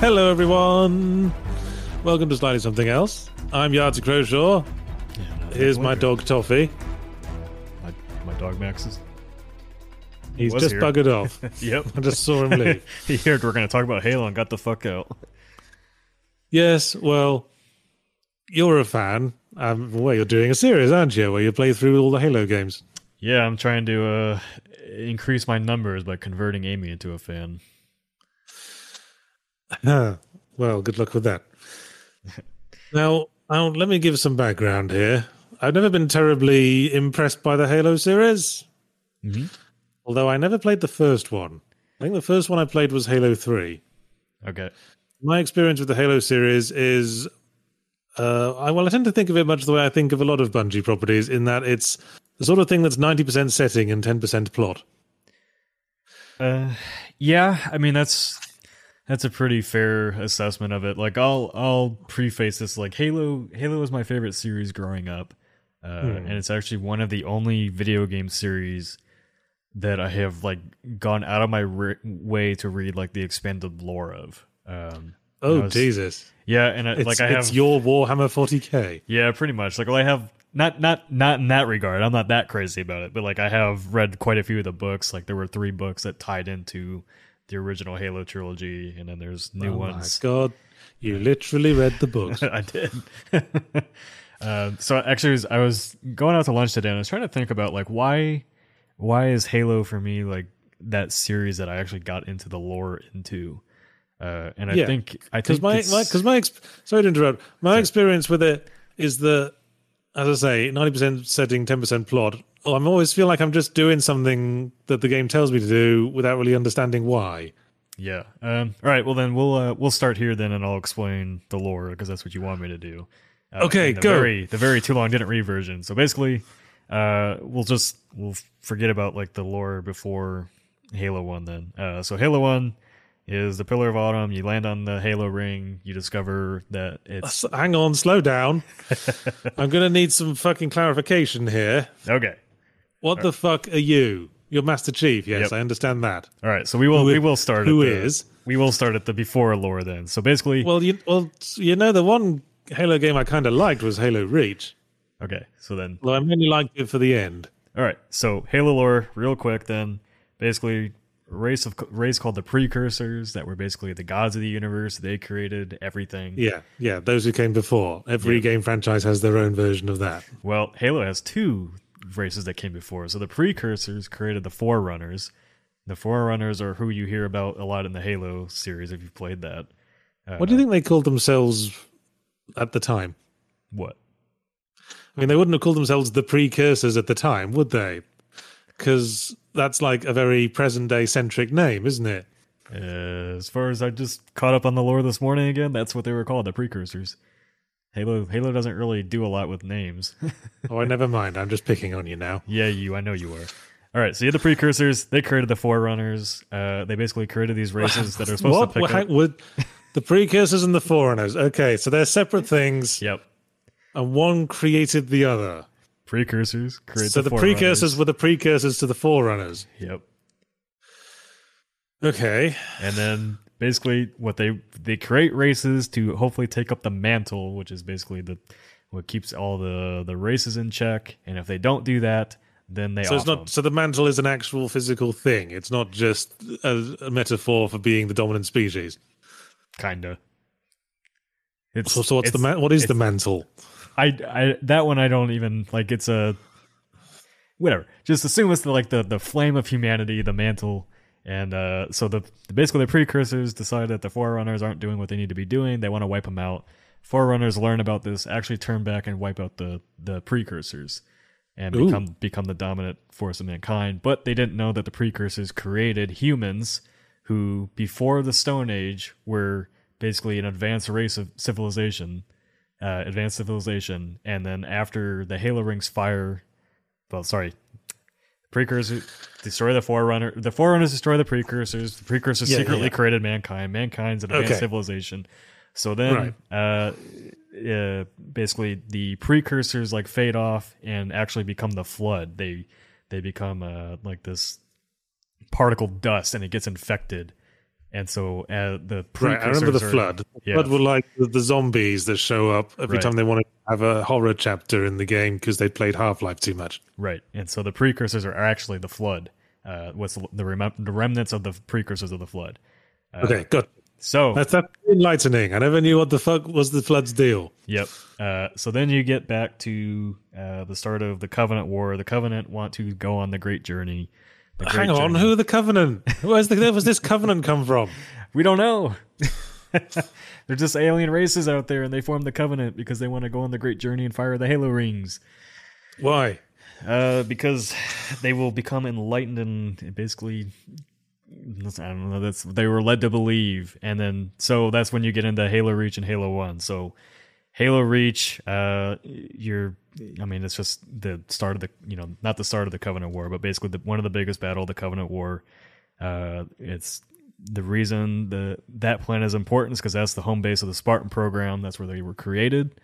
Hello, everyone. Welcome to Slightly Something Else. I'm Yahtzee Croshaw. Here's my dog Toffee. My, my dog Max is. He's just here. buggered off. Yep. I just saw him leave. he heard we're going to talk about Halo and got the fuck out. yes, well, you're a fan. Um, well, you're doing a series, aren't you, where you play through all the Halo games? Yeah, I'm trying to uh, increase my numbers by converting Amy into a fan. Well, good luck with that. now, now, let me give some background here. I've never been terribly impressed by the Halo series, Mm-hmm. although I never played the first one. I think the first one I played was Halo 3. Okay. My experience with the Halo series is, uh, I, well, I tend to think of it much the way I think of a lot of Bungie properties, in that it's the sort of thing that's 90% setting and 10% plot. Uh, yeah, I mean that's that's a pretty fair assessment of it. Like I'll I'll preface this like Halo Halo was my favorite series growing up, uh, and it's actually one of the only video game series that I have like gone out of my way to read like the expanded lore of. Um, Oh, was- Jesus. yeah, and I, It's, like I have it's your Warhammer 40k. yeah, pretty much. Like, well, I have not not not in that regard. I'm not that crazy about it, but like I have read quite a few of the books. Like there were three books that tied into the original Halo trilogy, and then there's new oh, ones. my God. You literally read the books. I did. uh, so actually, I was, I was going out to lunch today, and I was trying to think about like why why is Halo for me like that series that I actually got into the lore into. Uh, and I Yeah, think I Because think my, it's- my, cause my ex- sorry to interrupt. My experience with it is that, as I say, 90% setting, 10% plot. Well, I'm always feel like I'm just doing something that the game tells me to do without really understanding why. Yeah. Um, all right. Well, then we'll uh, we'll start here then, and I'll explain the lore because that's what you want me to do. Uh, Okay, the go. Very, the very too long didn't read version. So basically, uh, we'll just we'll forget about like the lore before Halo One. Then, uh, so Halo One is the Pillar of Autumn. You land on the Halo ring. You discover that it's Hang on, slow down. I'm going to need some fucking clarification here. okay. What the fuck are you? You're Master Chief. Yes, Yep. I understand that. All right. So we will Who we will start. who at the, is? We will start at the before lore then. So basically, Well, you well, you know, the one Halo game I kind of liked was Halo Reach. okay. So then Although I mainly liked it for the end. All right, so Halo lore, real quick. Then, basically, race of race called the Precursors that were basically the gods of the universe. They created everything. Yeah, yeah, those who came before. Every Yeah. game franchise has their own version of that. Well, Halo has two races that came before. So the Precursors created the Forerunners. The Forerunners are who you hear about a lot in the Halo series if you've played that. Uh, What do you think they called themselves at the time? What? I mean, they wouldn't have called themselves the precursors at the time, would they? Because that's like a very present day centric name, isn't it? Uh, as far as I just caught up on the lore this morning again, that's what they were called, the Precursors. Halo Halo doesn't really do a lot with names. Oh, never mind. I'm just picking on you now. Yeah, you. I know you are. All right, so you have the precursors. They created the forerunners. Uh, they basically created these races that are supposed what? to pick What- up. would the precursors and the forerunners? Okay, so they're separate things, Yep, and one created the other. precursors create so the, the, precursors were the precursors to the forerunners. Yep, Okay. and then basically what they they create races to hopefully take up the mantle, which is basically the what keeps all the the races in check. And if they don't do that, then they So it's not. them. So the mantle is an actual physical thing. It's not just a, a metaphor for being the dominant species. kinda. It's, So, so what's the man? What is the mantle? I, I that one I don't even like. It's a whatever. Just assume it's the, like the the flame of humanity, the mantle, and uh, so the basically the precursors decide that the forerunners aren't doing what they need to be doing. They want to wipe them out. Forerunners learn about this, actually turn back and wipe out the the precursors, and Ooh. become become the dominant force of mankind. But they didn't know that the precursors created humans who before the Stone Age were basically an advanced race of civilization, uh, advanced civilization, and then after the Halo rings fire, well, sorry, precursors destroy the forerunner. The forerunners destroy the precursors. The precursors Yeah, yeah, secretly yeah. created mankind. Mankind's an advanced Okay. civilization. So then, Right. uh, uh, basically, the precursors like fade off and actually become the flood. They they become uh, like this particle dust, and it gets infected. And so uh, the Right, I remember the are, flood. The yeah. flood were like the, the zombies that show up every Right. time they want to have a horror chapter in the game because they played Half Life too much. Right, and so the precursors are actually the flood. Uh, what's the the, rem- the remnants of the precursors of the flood? Uh, Okay, good. So That's that's enlightening. I never knew what the fuck was the flood's deal. Yep. Uh, so then you get back to uh, the start of the Covenant War. The Covenant want to go on the Great Journey. Hang on, Journey- who are the Covenant? Where's the where was this Covenant come from? We don't know. They're just alien races out there, and they form the Covenant because they want to go on the Great Journey and fire the Halo rings. Why? Uh, because they will become enlightened and basically, I don't know. That's they were led to believe, and then so that's when you get into Halo Reach and Halo One. So Halo Reach, uh, you're, I mean, it's just the start of the, you know, not the start of the Covenant War, but basically the, one of the biggest battle of the Covenant War. Uh, it's the reason the that planet is important is because that's the home base of the Spartan program. That's where they were created.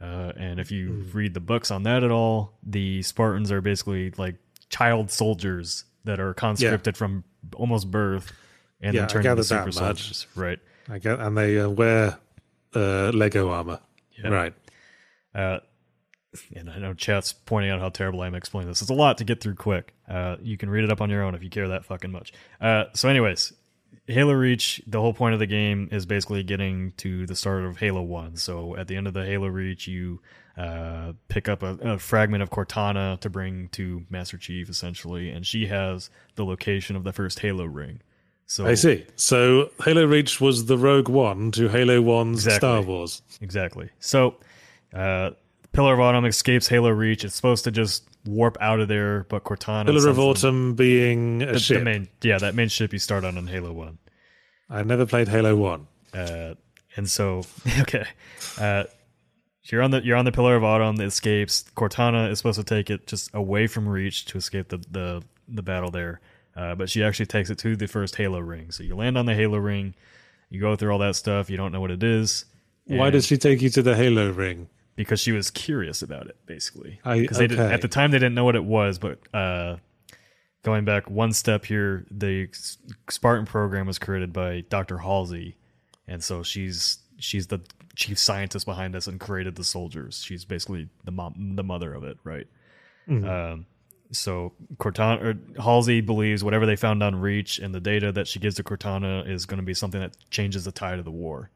Uh, and if you read the books on that at all, the Spartans are basically like child soldiers that are conscripted from almost birth and Yeah, then turned into super that much. soldiers. Right. I get, and they uh, wear uh, Lego armor. Yeah. Right. And I know chat's pointing out how terrible I am explaining this. It's a lot to get through quick. Uh, you can read it up on your own if you care that fucking much. Uh, so, anyways, Halo Reach, the whole point of the game is basically getting to the start of Halo 1. So, at the end of the Halo Reach, you uh, pick up a, a fragment of Cortana to bring to Master Chief, essentially, and she has the location of the first Halo ring. So, I see. So Halo Reach was the Rogue One to Halo One's Exactly. Star Wars. Exactly. So, uh, Pillar of Autumn escapes Halo Reach. It's supposed to just warp out of there, but Cortana. Pillar of sends them- Autumn being a the, ship. the main, yeah, that main ship you start on in Halo One. I never played Halo One. Uh, and so, okay, uh, you're on the you're on the Pillar of Autumn. It escapes. Cortana is supposed to take it just away from Reach to escape the the, the battle there, uh, but she actually takes it to the first Halo ring. So you land on the Halo ring. You go through all that stuff. You don't know what it is. Why does she take you to the Halo ring? Because she was curious about it, basically. I- 'Cause they didn't- okay. at the time they didn't know what it was, but uh, going back one step here, the Spartan program was created by Dr. Halsey, and so she's she's the chief scientist behind this and created the soldiers. She's basically the mom, the mother of it, right? Um, so Cortana or Halsey believes whatever they found on Reach and the data that she gives to Cortana is going to be something that changes the tide of the war.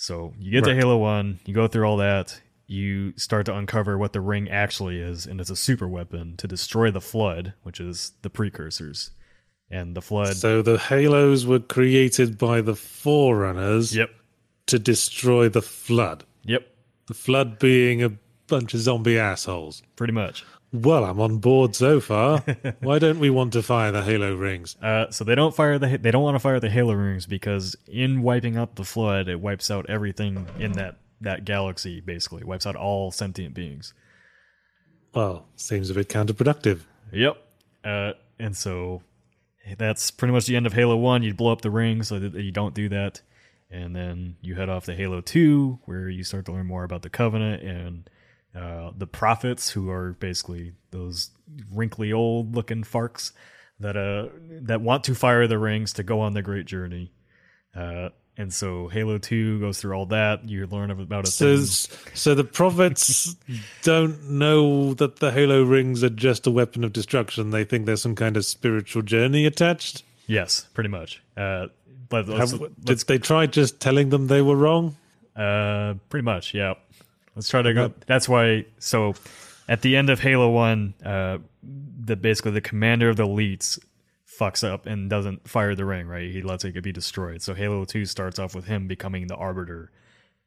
So you get to Halo One, you go through all that, you start to uncover what the ring actually is, and it's a super weapon to destroy the Flood, which is the precursors, and the Flood. So the Halos were created by the Forerunners yep, to destroy the Flood. yep, The Flood being a bunch of zombie assholes. pretty much. Well, I'm on board so far. Why don't we want to fire the Halo rings? Uh, so they don't fire the they don't want to fire the Halo rings because in wiping out the Flood, it wipes out everything in that that galaxy. Basically, wipes out all sentient beings. Well, seems a bit counterproductive. Yep. Uh, and so that's pretty much the end of Halo 1. You blow up the ring so that you don't do that. And then you head off to Halo 2, where you start to learn more about the Covenant and uh, the Prophets, who are basically those wrinkly old looking farks that uh that want to fire the rings to go on the great journey. Uh, and so Halo 2 goes through all that. You learn about a So, so the prophets don't know that the Halo rings are just a weapon of destruction. They think there's some kind of spiritual journey attached. Yes, pretty much. Uh, but let's, Have, let's did they try just telling them they were wrong? Uh, pretty much, yeah. Let's try to go. That's why. So, at the end of Halo One, uh, the basically the commander of the elites fucks up and doesn't fire the ring. Right, he lets it be destroyed. So Halo Two starts off with him becoming the arbiter,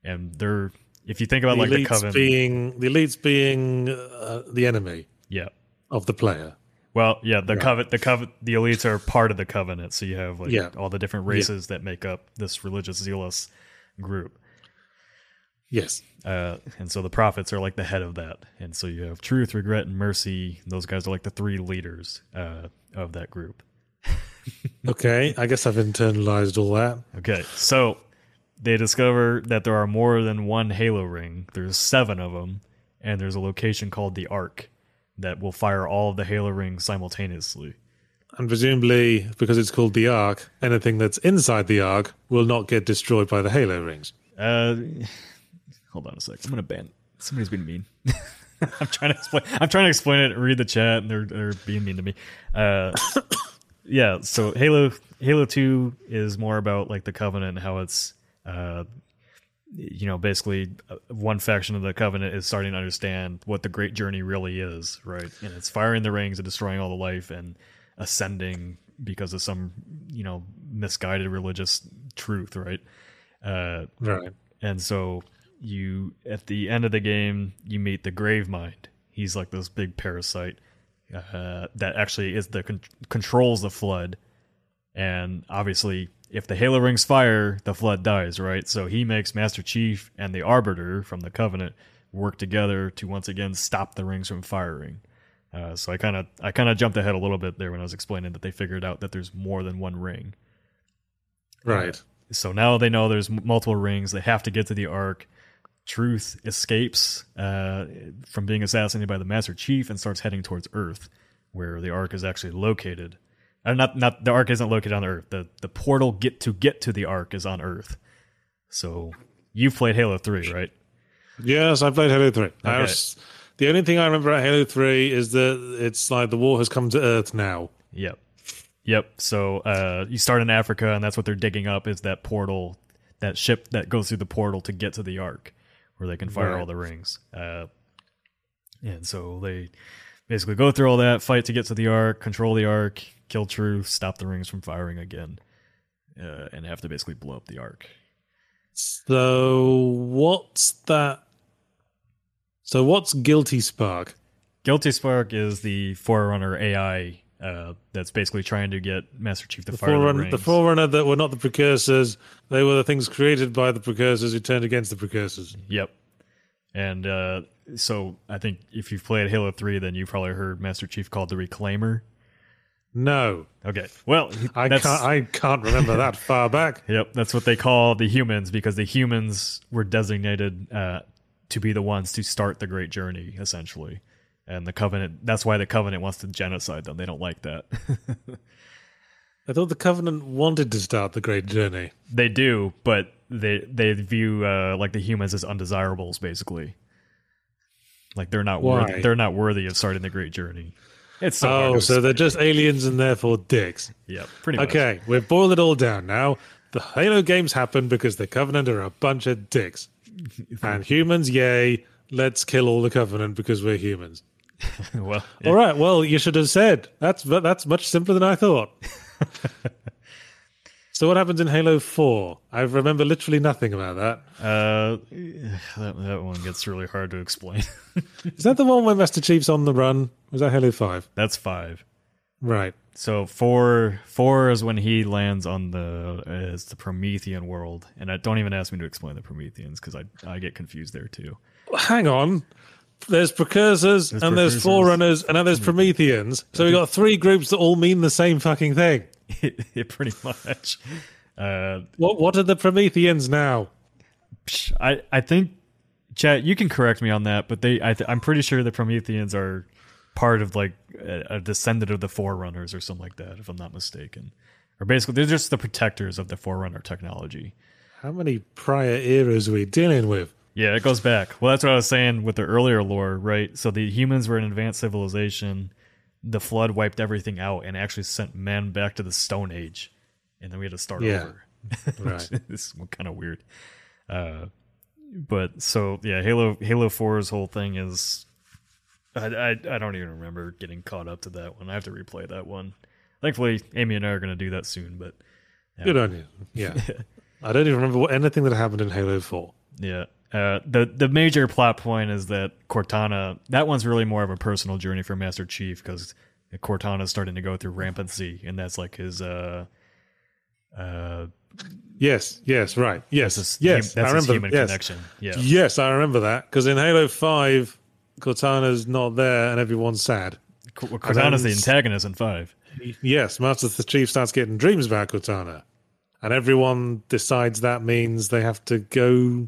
and they're if you think about The like the covenant, being the elites being uh, the enemy yeah, of the player. Well, yeah, the covenant, the covenant, the elites are part of the covenant. So you have like Yeah. all the different races that make up this religious zealous group. Yes. Uh, and so the prophets are like the head of that. And so you have truth, regret, and mercy. Those guys are like the three leaders uh, of that group. Okay. I guess I've internalized all that. Okay, so they discover that there are more than one Halo ring. There's seven of them, and there's a location called the Ark that will fire all of the Halo rings simultaneously. And presumably, because it's called the Ark, anything that's inside the Ark will not get destroyed by the Halo rings. Uh, hold on a sec. I'm gonna ban. Somebody's being mean. I'm trying to explain. I'm trying to explain it. Read the chat, and they're they're being mean to me. Uh, yeah. So Halo Halo Two is more about like the Covenant, and how it's uh, you know, basically uh, one faction of the Covenant is starting to understand what the Great Journey really is, right? And it's firing the rings and destroying all the life and ascending because of some you know misguided religious truth, right? Uh, Right. and so you at the end of the game you meet the Gravemind he's like this big parasite uh, that actually is the con- controls the flood and obviously if the halo rings fire the flood dies right so he makes master chief and the arbiter from the covenant work together to once again stop the rings from firing uh, so i kind of i kind of jumped ahead a little bit there when i was explaining that they figured out that there's more than one ring Right. so now they know there's m- multiple rings. They have to get to the Ark. Truth escapes uh, from being assassinated by the Master Chief and starts heading towards Earth, where the Ark is actually located. Uh, not not the Ark isn't located on Earth. The the portal get to get to the Ark is on Earth. So you've played Halo Three, right? Yes, I played Halo 3. I Okay. was- the only thing I remember about Halo 3 is that it's like the war has come to Earth now. Yep. Yep. So uh, you start in Africa, and that's what they're digging up is that portal, that ship that goes through the portal to get to the Ark, where they can fire Right. all the rings. Uh, and so they basically go through all that, fight to get to the Ark, control the Ark, kill Truth, stop the rings from firing again, uh, and have to basically blow up the Ark. So what's that? So what's Guilty Spark? Guilty Spark is the Forerunner AI uh, that's basically trying to get Master Chief to The fire forerunner, rings. the forerunner that were not the precursors. They were the things created by the precursors who turned against the precursors. Yep. And uh, so I think if you've played Halo 3, then you've probably heard Master Chief called the Reclaimer. No, Okay. Well, I can't. I can't remember that far back. Yep, that's what they call the humans because the humans were designated uh, to be the ones to start the Great Journey, essentially. And the Covenant, that's why the Covenant wants to genocide them. They don't like that. I thought the Covenant wanted to start the Great Journey. they do, but they they view uh, like the humans as undesirables, basically. Like they're not Why? worthy. They're not worthy of starting the Great Journey. It's so oh, so they're just aliens and therefore dicks. yeah, pretty much. Okay, we've boiled it all down now. The Halo games happen because the Covenant are a bunch of dicks. and humans, yay, let's kill all the Covenant because we're humans. well, All right, well, you should have said. That's that's much simpler than I thought. so what happens in Halo 4? I remember literally nothing about that. Uh, that, that one gets really hard to explain. Is that the one where Master Chief's on the run? Was that Halo 5? That's five. Right. So four, four is when he lands on the is the Promethean world, and I don't even ask me to explain the Prometheans because I I get confused there too. Hang on. There's precursors There's and there's forerunners and now there's Prometheans. So we got three groups that all mean the same fucking thing. it pretty much. Uh, What what are the Prometheans now? I I think, chat. You can correct me on that, but they I th- I'm pretty sure the Prometheans are part of like a, a descendant of the Forerunners or something like that, if I'm not mistaken. Or basically, they're just the protectors of the Forerunner technology. How many prior eras are we dealing with? Yeah, it goes back. Well, that's what I was saying with the earlier lore, right? So the humans were an advanced civilization. The flood wiped everything out and actually sent men back to the Stone Age, and then we had to start Yeah. over. Right. this is kind of weird. Uh, but so yeah, Halo Halo 4's whole thing is, I, I I don't even remember getting caught up to that one. I have to replay that one. Thankfully, Amy and I are going to do that soon. But Good on you. Yeah. I don't even remember what, anything that happened in Halo 4. Yeah. Uh, the the major plot point is that Cortana. That one's really more of a personal journey for Master Chief because Cortana's starting to go through rampancy, and that's like his uh uh Yes, yes, right. Yes, that's his, yes. that's I his remember. human yes. connection. Yeah. Yes, I remember that because in Halo Five, Cortana's not there and everyone's sad. Co- Cortana's the antagonist in five. Yes, Master Chief starts getting dreams about Cortana, and everyone decides that means they have to go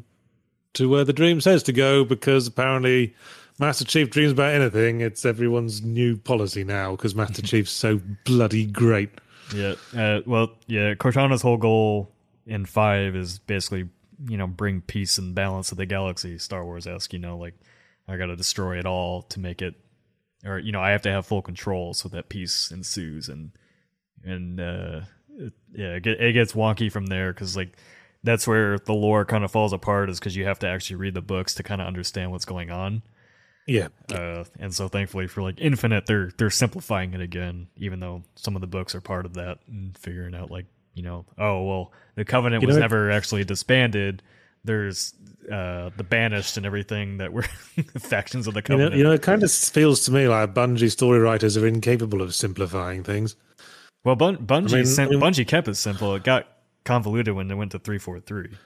to where the dream says to go because apparently Master Chief dreams about anything. It's everyone's new policy now because Master Chief's so bloody great. Yeah. Uh, well, yeah. Cortana's whole goal in five is basically, you know, bring peace and balance to the galaxy. Star Wars esque, you know, like I got to destroy it all to make it, or you know, I have to have full control so that peace ensues. And and uh, it, yeah, it, it gets wonky from there because like that's where the lore kind of falls apart is because you have to actually read the books to kind of understand what's going on. Yeah, Uh, and so thankfully for like Infinite, they're they're simplifying it again, even though some of the books are part of that and figuring out like you know, oh well, the Covenant You was know- never actually disbanded. There's uh, the Banished and everything that were factions of the you know, Covenant. you know, it kind of feels to me like Bungie story writers are incapable of simplifying things. well, Bun- Bungie I mean- sim- Bungie kept it simple. It got convoluted when they went to three four three.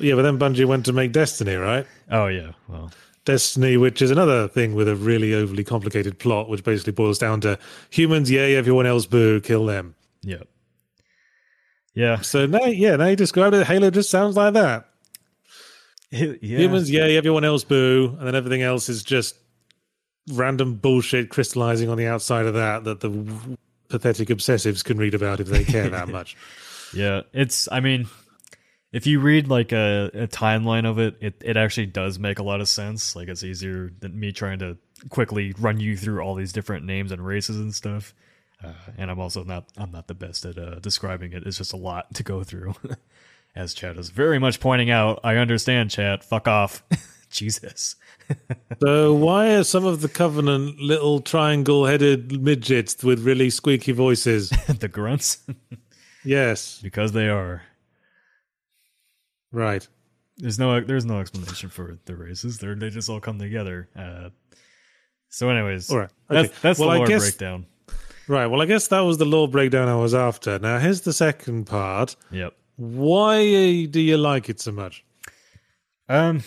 Yeah, but then Bungie went to make Destiny, right? Oh yeah, well Destiny, which is another thing with a really overly complicated plot, which basically boils down to humans, yay, everyone else, boo, kill them. yeah, yeah, So now, yeah, now you described it. Halo just sounds like that. yeah. Humans, yay, everyone else, boo, and then everything else is just random bullshit crystallizing on the outside of that that the pathetic obsessives can read about if they care that much. Yeah, it's. I mean, if you read like a, a timeline of it, it it actually does make a lot of sense. Like it's easier than me trying to quickly run you through all these different names and races and stuff. Uh, and I'm also not. I'm not the best at uh, describing it. It's just a lot to go through. As Chad is very much pointing out, I understand, Chad. Fuck off, Jesus. so why are some of the Covenant little triangle-headed midgets with really squeaky voices? the grunts, yes, because they are. right. There's no there's no explanation for the races. They they just all come together. Uh, so, anyways, All right. Okay. that's that's Well, the lore guess- breakdown. Right. Well, I guess that was the lore breakdown I was after. Now, here's the second part. Yep. Why do you like it so much? Um,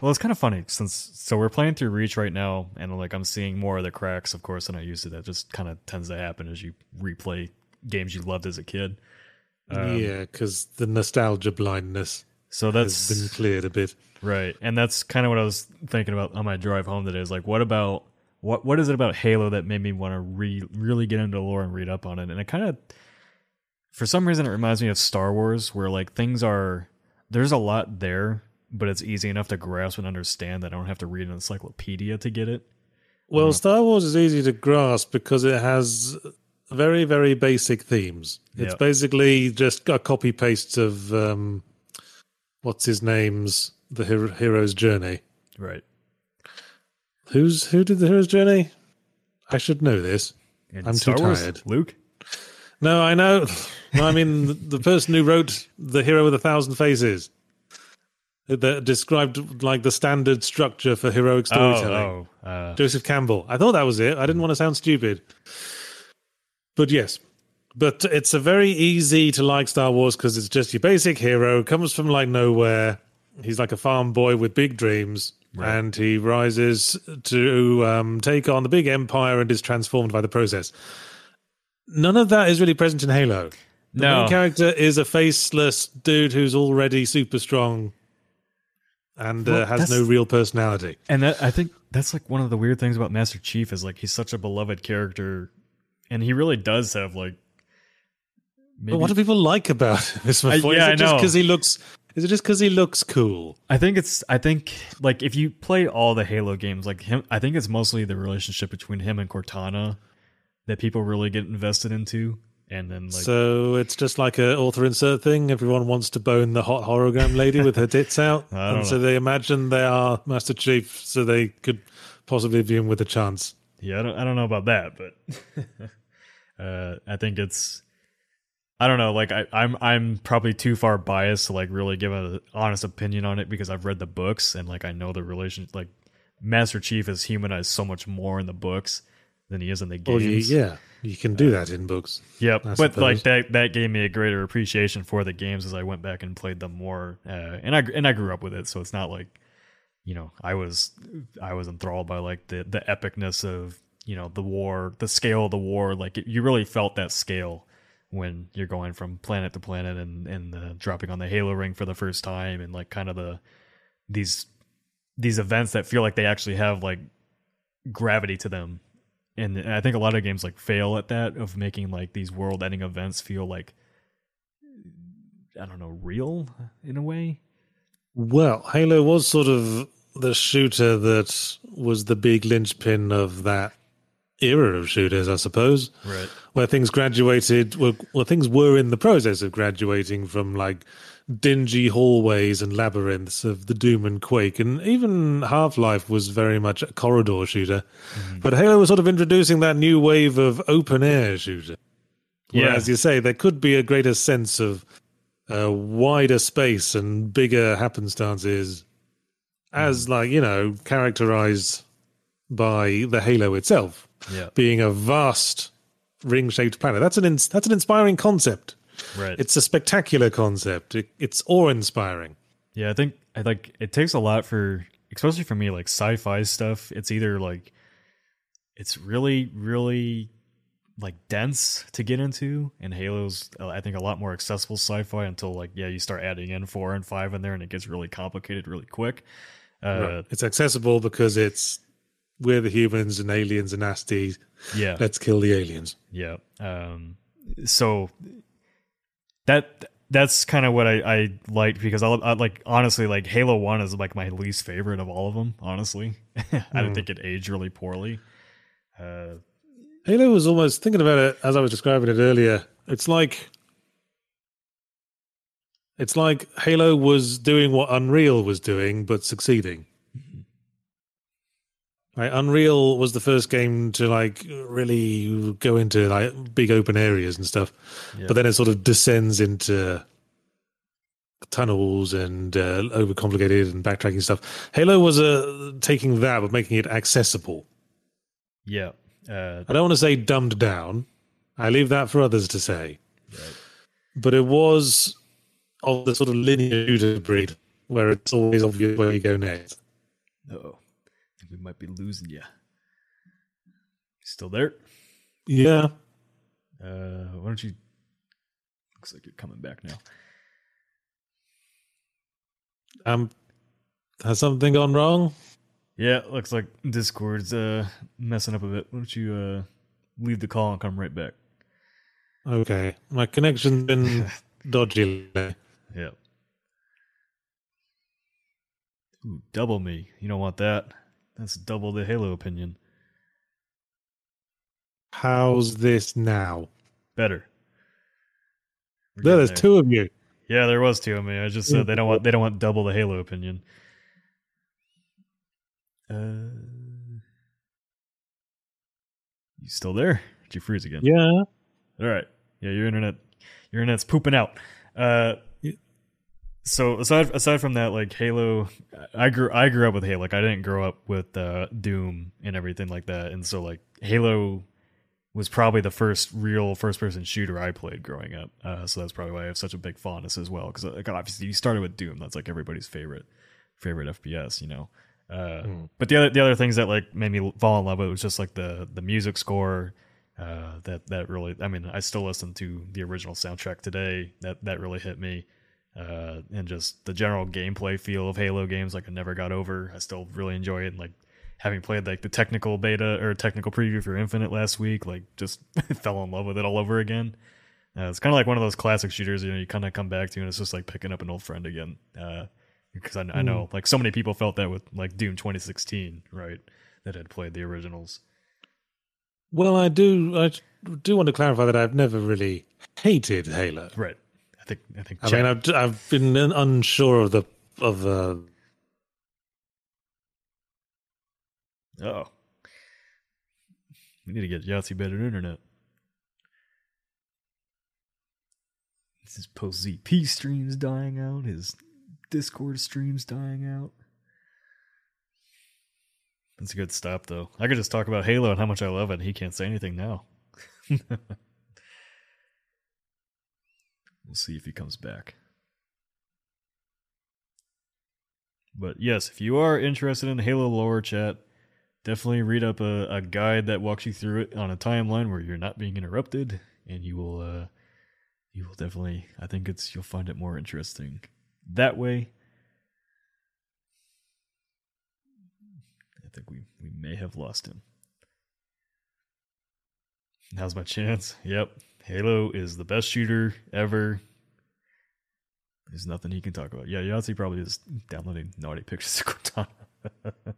well, it's kind of funny since so we're playing through Reach right now, and like I'm seeing more of the cracks, of course, than I used to. That just kind of tends to happen as you replay games you loved as a kid. Um, yeah, because the nostalgia blindness So that's been cleared a bit. right, and that's kind of what I was thinking about on my drive home today. Is like, what about what what is it about Halo that made me want to re really get into lore and read up on it? And it kind of, for some reason, it reminds me of Star Wars, where like things are there's a lot there, but it's easy enough to grasp and understand that I don't have to read an encyclopedia to get it. Well, Star Wars is easy to grasp because it has very, very basic themes. It's basically just a copy paste of um, what's his name's the hero, hero's journey. Right. Who's who did the hero's journey? I should know this. And I'm too Star Wars, tired. Luke. No, I know. I mean the- the person who wrote the hero with a thousand faces. That described like the standard structure for heroic storytelling. Oh, oh uh, Joseph Campbell. I thought that was it. I didn't want to sound stupid. But yes. But it's a very easy to like Star Wars because it's just your basic hero, comes from like nowhere. He's like a farm boy with big dreams. And he rises to um, take on the big empire and is transformed by the process. None of that is really present in Halo. The No. main character is a faceless dude who's already super strong and uh, has no real personality. and that I think that's like one of the weird things about Master Chief is like he's such a beloved character, and he really does have like. Maybe, But what do people like about this? Is I- yeah, I is it just know. because he looks? Is it just because he looks cool? I think it's I think like if you play all the Halo games, like him, I think it's mostly the relationship between him and Cortana that people really get invested into, and then like so it's just like a author insert thing. Everyone wants to bone the hot hologram lady with her tits out, and so they imagine they are Master Chief, so they could possibly view him with a chance. Yeah, I don't, I don't know about that, but uh, I think it's I don't know. Like I, I'm I'm probably too far biased to like really give an honest opinion on it because I've read the books and like I know the relation. Like Master Chief is humanized so much more in the books than he is in the you, games. yeah, you can do that in books. Yep, I but like that that gave me a greater appreciation for the games as I went back and played them more. Uh, and I and I grew up with it, so it's not like you know I was I was enthralled by like the the epicness of you know the war, the scale of the war. Like it, you really felt that scale when you're going from planet to planet and and uh, dropping on the Halo ring for the first time, and like kind of the these these events that feel like they actually have like gravity to them and I think a lot of games like fail at that of making like these world-ending events feel like I don't know real in a way. Well, Halo was sort of the shooter that was the big linchpin of that era of shooters, I suppose. Right. Where things graduated, well, well, things were in the process of graduating from like dingy hallways and labyrinths of the Doom and Quake, and even Half Life was very much a corridor shooter. But Halo was sort of introducing that new wave of open air shooter. Where, Yeah. as you say, there could be a greater sense of uh, wider space and bigger happenstances, as like you know, characterized by the Halo itself Yeah. being a vast ring-shaped planet. That's an ins- that's an inspiring concept. Right. It's a spectacular concept. It, it's awe-inspiring. Yeah, I think I like it takes a lot for especially for me like sci-fi stuff. It's either like it's really really like dense to get into and Halo's I think a lot more accessible sci-fi until like yeah, you start adding in 4 and 5 in there and it gets really complicated really quick. Uh It's accessible because it's we're the humans and aliens are nasty. yeah. Let's kill the aliens. Yeah. Um, so that that's kind of what I, I liked because I, I like honestly like Halo One is like my least favorite of all of them. Honestly, I don't think it aged really poorly. Uh, Halo was almost thinking about it as I was describing it earlier. It's like it's like Halo was doing what Unreal was doing, but succeeding. Like Unreal was the first game to like really go into like big open areas and stuff, Yeah. but then it sort of descends into tunnels and uh, overcomplicated and backtracking stuff. Halo was uh, taking that but making it accessible. yeah. Uh, I don't want to say dumbed down. I leave that for others to say. But it was of the sort of linear breed where it's always obvious where you go next. oh, we might be losing you. Still there? Yeah. Uh, why don't you? Looks like you're coming back now. Um has something gone wrong? Yeah, looks like Discord's uh messing up a bit. Why don't you uh leave the call and come right back? Okay. My connection's been dodgy. Yeah. Ooh, double me. You don't want that. That's double the Halo opinion. How's this now? Better. There, there's there. two of you. Yeah, there was two of me. I just said they don't want they don't want double the Halo opinion. Uh, you still there? Did you freeze again? Yeah. All right. Yeah, your internet, your internet's pooping out. Uh. So aside aside from that, like Halo, I grew I grew up with Halo. Like I didn't grow up with uh, Doom and everything like that, and so like Halo was probably the first real first person shooter I played growing up. Uh, so that's probably why I have such a big fondness as well. Because like obviously you started with Doom, that's like everybody's favorite favorite FPS, you know. Uh, But the other the other things that like made me fall in love with it was just like the the music score. Uh, that that really, I mean, I still listen to the original soundtrack today. That that really hit me, uh, and just the general gameplay feel of Halo games. Like I never got over. I still really enjoy it. And like having played like the technical beta or technical preview for Infinite last week, like just fell in love with it all over again. Uh, it's kind of like one of those classic shooters, you know, you kind of come back to, and it's just like picking up an old friend again. Uh, because I, I know like so many people felt that with like Doom 2016, right? That had played the originals. Well, I do I do want to clarify that I've never really hated Halo. Right. I think I think I mean, I've I've been un- unsure of the of uh, Oh. We need to get Yahtzee better internet. This is post ZP streams dying out, his Discord streams dying out. That's a good stop, though. I could just talk about Halo and how much I love it. He can't say anything now. we'll see if he comes back. But yes, if you are interested in Halo lore chat, definitely read up a, a guide that walks you through it on a timeline where you're not being interrupted, and you will uh, you will definitely I think it's you'll find it more interesting that way. I think we, we may have lost him. Now's my chance. Yep. Halo is the best shooter ever. There's nothing he can talk about. Yeah, Yahtzee probably is downloading naughty pictures of Cortana.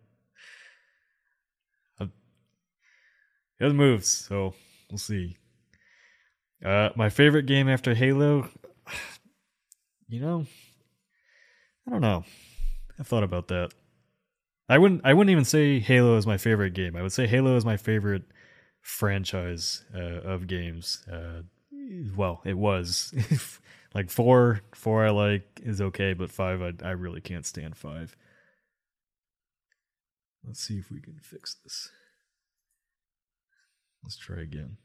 he has moves, so we'll see. Uh, my favorite game after Halo, you know, I don't know. I've thought about that. I wouldn't. I wouldn't even say Halo is my favorite game. I would say Halo is my favorite franchise uh, of games. Uh, well, it was like four. Four I like is okay, but five I I really can't stand five. Let's see if we can fix this. Let's try again.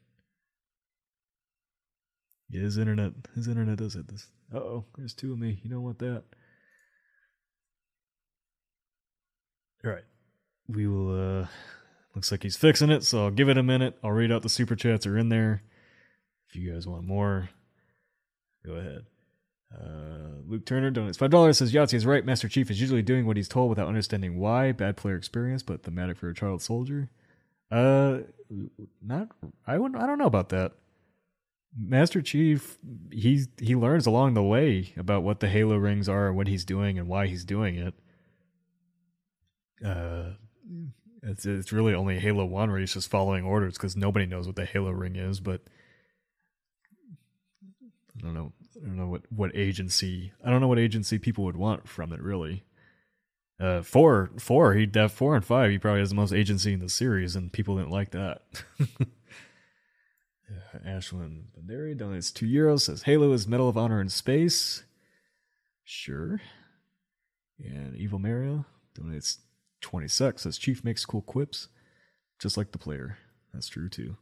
Yeah, his internet his internet does it. This uh oh, there's two of me. You don't want that. All right. We will uh looks like he's fixing it, so I'll give it a minute. I'll read out the super chats are in there. If you guys want more, go ahead. Uh, Luke Turner donates five dollars. Says Yahtzee is right. Master Chief is usually doing what he's told without understanding why. Bad player experience, but thematic for a child soldier. Uh, not. I wouldn't. I don't know about that. Master Chief, he he learns along the way about what the Halo rings are, what he's doing, and why he's doing it. Uh, it's it's really only Halo One where he's just following orders because nobody knows what the Halo ring is. But I don't know. I don't know what what agency. I don't know what agency people would want from it. Really. Uh, four, four. He def four and five. He probably has the most agency in the series, and people didn't like that. Uh, Ashlyn Banderi donates two euros. Says Halo is Medal of Honor in space. Sure. And Evil Mario donates 26. Says Chief makes cool quips, just like the player. That's true too.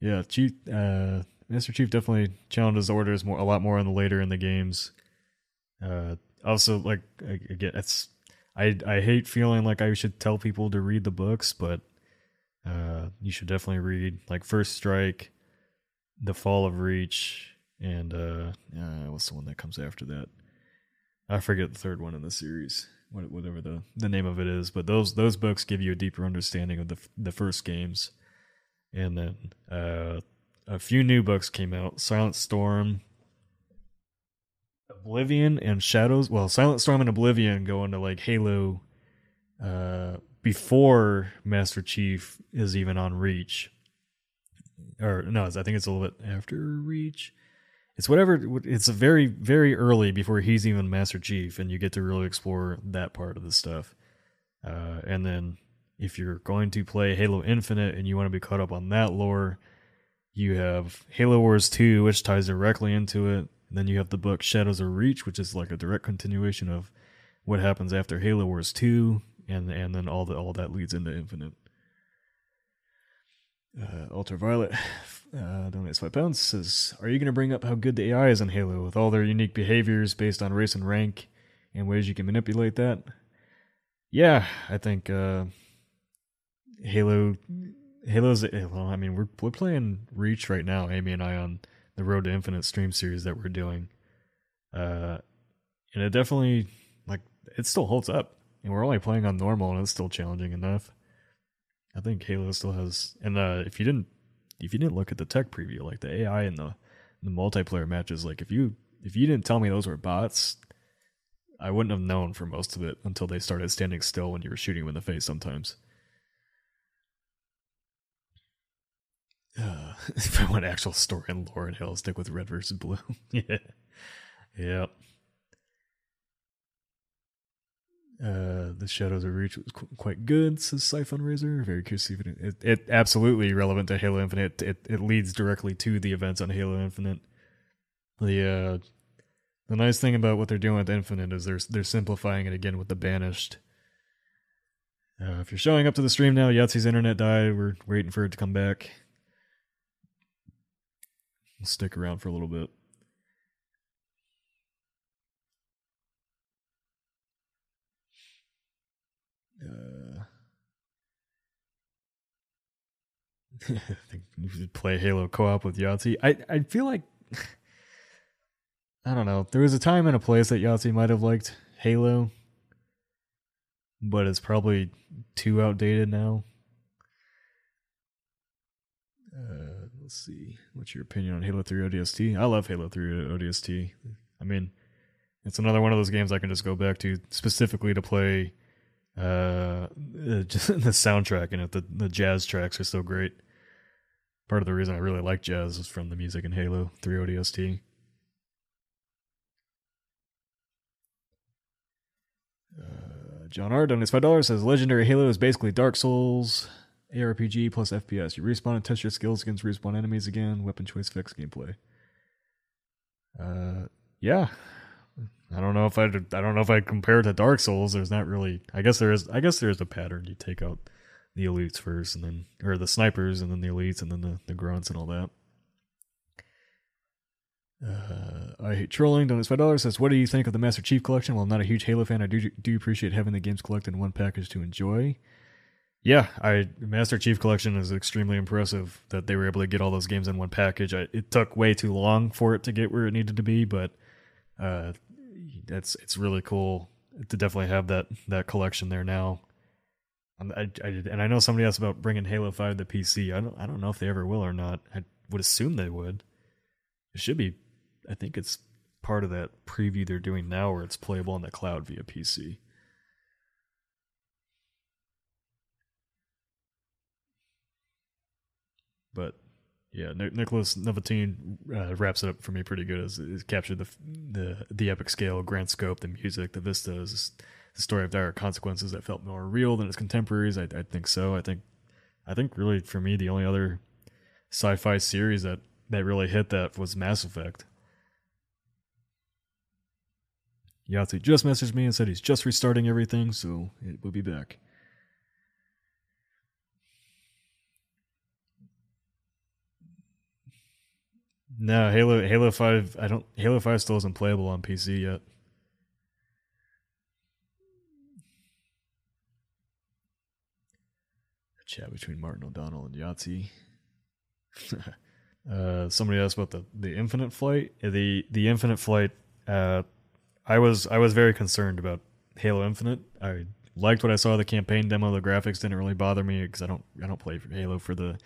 Yeah, Chief, uh, Master Chief definitely challenges orders more, a lot more in the later in the games. Uh, also, like again, it's I I hate feeling like I should tell people to read the books, but uh, you should definitely read like First Strike, The Fall of Reach, and uh, uh, what's the one that comes after that? I forget the third one in the series, whatever the, the name of it is. But those those books give you a deeper understanding of the the first games, and then uh, a few new books came out: Silent Storm, Oblivion, and Shadows. Well, Silent Storm and Oblivion go into like Halo uh, before Master Chief is even on Reach. Or no, I think it's a little bit after Reach. It's whatever. It's very very early before he's even Master Chief, and you get to really explore that part of the stuff. Uh, and then if you're going to play Halo Infinite and you want to be caught up on that lore, you have Halo Wars 2, which ties directly into it. And then you have the book Shadows of Reach, which is like a direct continuation of what happens after Halo Wars 2 and and then all the all that leads into infinite. Uh, Ultraviolet uh, donates five pounds. Says, "Are you going to bring up how good the AI is in Halo with all their unique behaviors based on race and rank, and ways you can manipulate that?" Yeah, I think uh, Halo, Halo's. Well, I mean, we're we're playing Reach right now, Amy and I on the Road to Infinite stream series that we're doing, uh, and it definitely like it still holds up and we're only playing on normal and it's still challenging enough. I think Halo still has and uh, if you didn't if you didn't look at the tech preview, like the AI and the the multiplayer matches, like if you if you didn't tell me those were bots, I wouldn't have known for most of it until they started standing still when you were shooting them in the face sometimes. Uh, if I want actual story and lore and hell, stick with red versus blue. yeah. Yep. Uh, the Shadows of Reach was qu- quite good, says Siphon Razor. Very curious it, it, it, absolutely relevant to Halo Infinite. It, it leads directly to the events on Halo Infinite. The uh, the nice thing about what they're doing with Infinite is they're they're simplifying it again with the Banished. Uh, if you're showing up to the stream now, Yahtzee's internet died. We're waiting for it to come back. We'll stick around for a little bit. Uh, you should play Halo co-op with Yahtzee. I I feel like I don't know. There was a time and a place that Yahtzee might have liked Halo, but it's probably too outdated now. Uh, let's see. What's your opinion on Halo 3 ODST? I love Halo 3 ODST. I mean, it's another one of those games I can just go back to specifically to play uh, just the soundtrack and it. The, the jazz tracks are so great. Part of the reason I really like jazz is from the music in Halo 3 ODST. Uh, John R. donates five dollars. Says Legendary Halo is basically Dark Souls, ARPG plus FPS. You respawn and test your skills against respawn enemies again. Weapon choice fix gameplay. Uh, yeah. I don't know if I I don't know if I compare it to Dark Souls. There's not really. I guess there is. I guess there is a pattern. You take out the elites first, and then or the snipers, and then the elites, and then the the grunts and all that. Uh, I hate trolling. Donates five dollars. Says, "What do you think of the Master Chief Collection?" Well, I'm not a huge Halo fan. I do do appreciate having the games collected in one package to enjoy. Yeah, I Master Chief Collection is extremely impressive that they were able to get all those games in one package. I, it took way too long for it to get where it needed to be, but uh, that's it's really cool to definitely have that that collection there now. Um, I, I, and I know somebody asked about bringing Halo Five to PC. I don't I don't know if they ever will or not. I would assume they would. It should be I think it's part of that preview they're doing now where it's playable on the cloud via PC. But yeah, Nicholas Novatine uh, wraps it up for me pretty good. It's captured the the the epic scale, grand scope, the music, the vistas, the story of dire consequences that felt more real than its contemporaries. I, I think so. I think I think really for me the only other sci-fi series that that really hit that was Mass Effect. Yahtzee just messaged me and said he's just restarting everything, so it will be back. No, Halo Halo Five. I don't. Halo Five still isn't playable on PC yet. A chat between Martin O'Donnell and Yahtzee. uh, somebody asked about the the Infinite Flight. The the Infinite Flight. Uh, I was I was very concerned about Halo Infinite. I liked what I saw the campaign demo. The graphics didn't really bother me because I don't I don't play Halo for the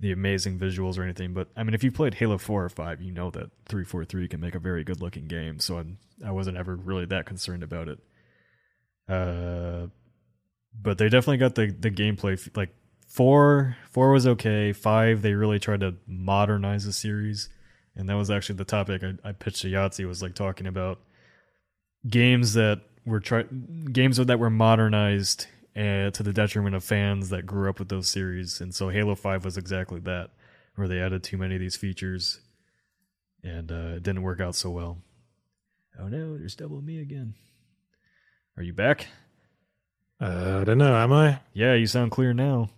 the amazing visuals or anything. But I mean, if you played Halo Four or Five, you know that three four three can make a very good looking game. So I'm, I wasn't ever really that concerned about it. Uh, but they definitely got the the gameplay like four four was okay. Five they really tried to modernize the series, and that was actually the topic I, I pitched to Yahtzee was like talking about games that were try games that were modernized uh, to the detriment of fans that grew up with those series. And so Halo Five was exactly that, where they added too many of these features, and uh, it didn't work out so well. Oh no, there's double me again. Are you back? Uh, I don't know. Am I? Yeah, you sound clear now.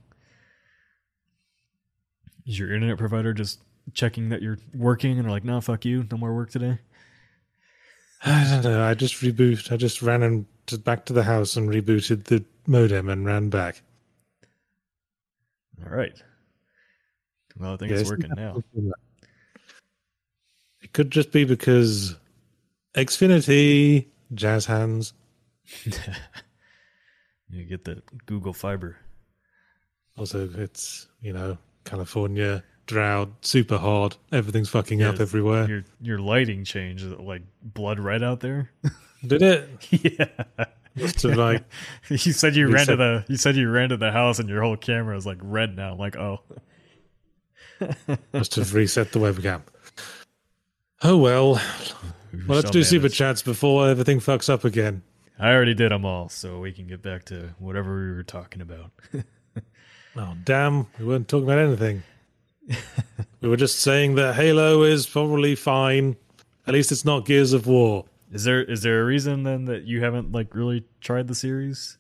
Is your internet provider just checking that you're working and are like, "No, fuck you, no more work today"? I don't know. I just rebooted. I just ran and back to the house and rebooted the modem and ran back. All right. Well, I think it's working now. It could just be because Xfinity, jazz hands. you get the Google Fiber. Also, it's you know California drought, super hot. Everything's fucking yeah, up everywhere. Your your lighting changed, like blood red out there. Did it? yeah. Have like you said you ran to the you said you ran to the house and your whole camera is like red now. I'm like oh, must have reset the webcam. Oh well. Well, let's do super chats before everything fucks up again. I already did them all, so we can get back to whatever we were talking about. oh damn! We weren't talking about anything. we were just saying that Halo is probably fine. At least it's not Gears of War. Is there is there a reason then that you haven't like really tried the series?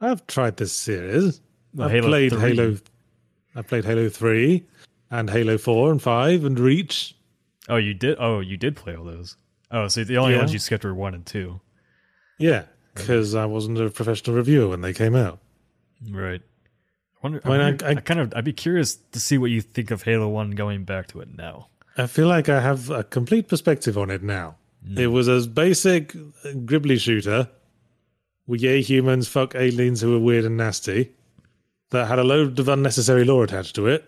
I've tried this series. Well, I've Halo played 3. Halo. I played Halo Three, and Halo Four and Five and Reach. Oh, you did. Oh, you did play all those. Oh, so the only Yeah. ones you skipped were one and two. Yeah, because I wasn't a professional reviewer when they came out. Right. I wonder. I, I mean, I- wonder- I- I kind of. I'd be curious to see what you think of Halo One going back to it now. I feel like I have a complete perspective on it now. Mm. It was a basic gribbly shooter. With yay humans, fuck aliens who were weird and nasty. That had a load of unnecessary lore attached to it.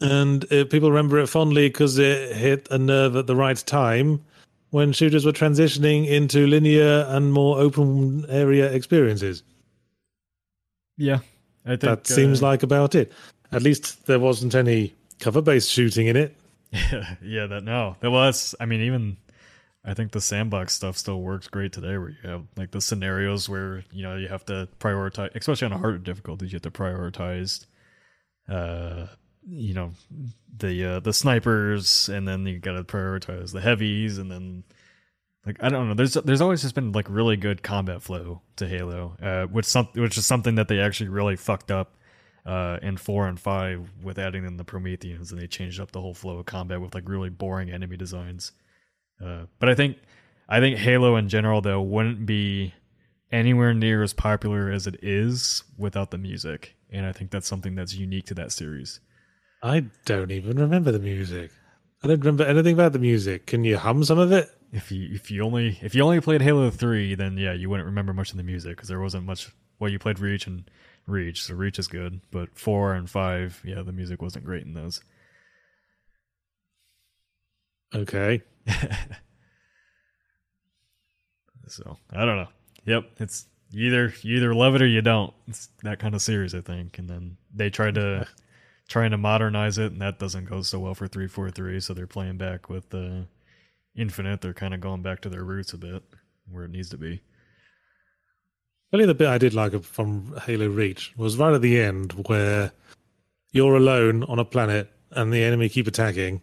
And uh, people remember it fondly because it hit a nerve at the right time when shooters were transitioning into linear and more open area experiences. Yeah, I think That seems uh, like about it. At least there wasn't any cover based shooting in it. yeah, that no. there was. I mean, even I think the sandbox stuff still works great today, where you have like the scenarios where you know you have to prioritize, especially on a harder difficulty, you have to prioritize. Uh, you know, the uh, the snipers, and then you got to prioritize the heavies, and then like I don't know. There's there's always just been like really good combat flow to Halo, uh, which some which is something that they actually really fucked up uh, in four and five with adding in the Prometheans, and they changed up the whole flow of combat with like really boring enemy designs. Uh, but I think I think Halo in general though wouldn't be anywhere near as popular as it is without the music, and I think that's something that's unique to that series. I don't even remember the music. I don't remember anything about the music. Can you hum some of it? If you if you only if you only played Halo three, then yeah, you wouldn't remember much of the music because there wasn't much. Well, you played Reach and Reach, so Reach is good, but four and five, yeah, the music wasn't great in those. Okay. So I don't know. Yep, it's you either you either love it or you don't. It's that kind of series, I think. And then they tried to trying to modernize it, and that doesn't go so well for three four three. So they're playing back with the Infinite. They're kind of going back to their roots a bit, where it needs to be. Really, the bit I did like from Halo Reach was right at the end where you're alone on a planet and the enemy keep attacking,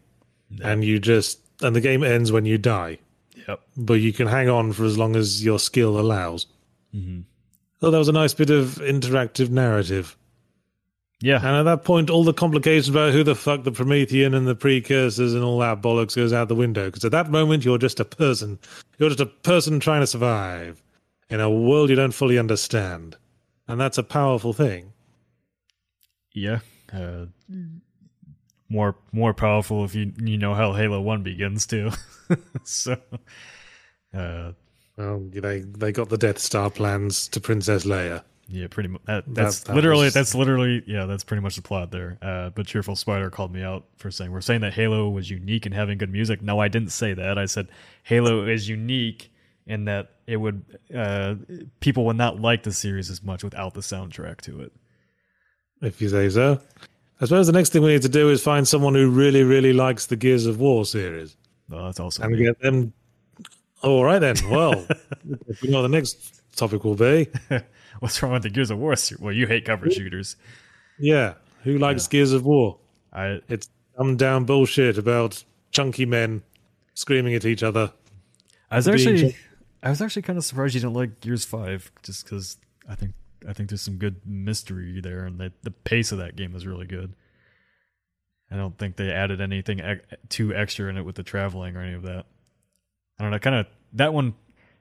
and you just and the game ends when you die, Yep. but you can hang on for as long as your skill allows. hmm So that was a nice bit of interactive narrative. Yeah. And at that point, all the complications about who the fuck the Promethean and the precursors and all that bollocks goes out the window. Because at that moment, you're just a person. You're just a person trying to survive in a world you don't fully understand. And that's a powerful thing. Yeah. Uh, more more powerful if you you know how Halo One begins too. so. Uh, Well, they, they got the Death Star plans to Princess Leia. Yeah, pretty much. That, that's that literally was- that's literally yeah, that's pretty much the plot there. Uh, but cheerful spider called me out for saying we're saying that Halo was unique in having good music. No, I didn't say that. I said Halo is unique in that it would uh, people would not like the series as much without the soundtrack to it. if you say so. I suppose the next thing we need to do is find someone who really, really likes the Gears of War series Well, that's also and get them. All right, then. Well, you know the next topic will be. what's wrong with the Gears of War. series? Well, you hate cover shooters. Yeah, who likes Gears of War? I It's dumbed down bullshit about chunky men screaming at each other. I was actually ju- I was actually kind of surprised you didn't like Gears Five, just because I think I think there's some good mystery there, and the the pace of that game is really good. I don't think they added anything ec- too extra in it with the traveling or any of that. I don't know, kind of that one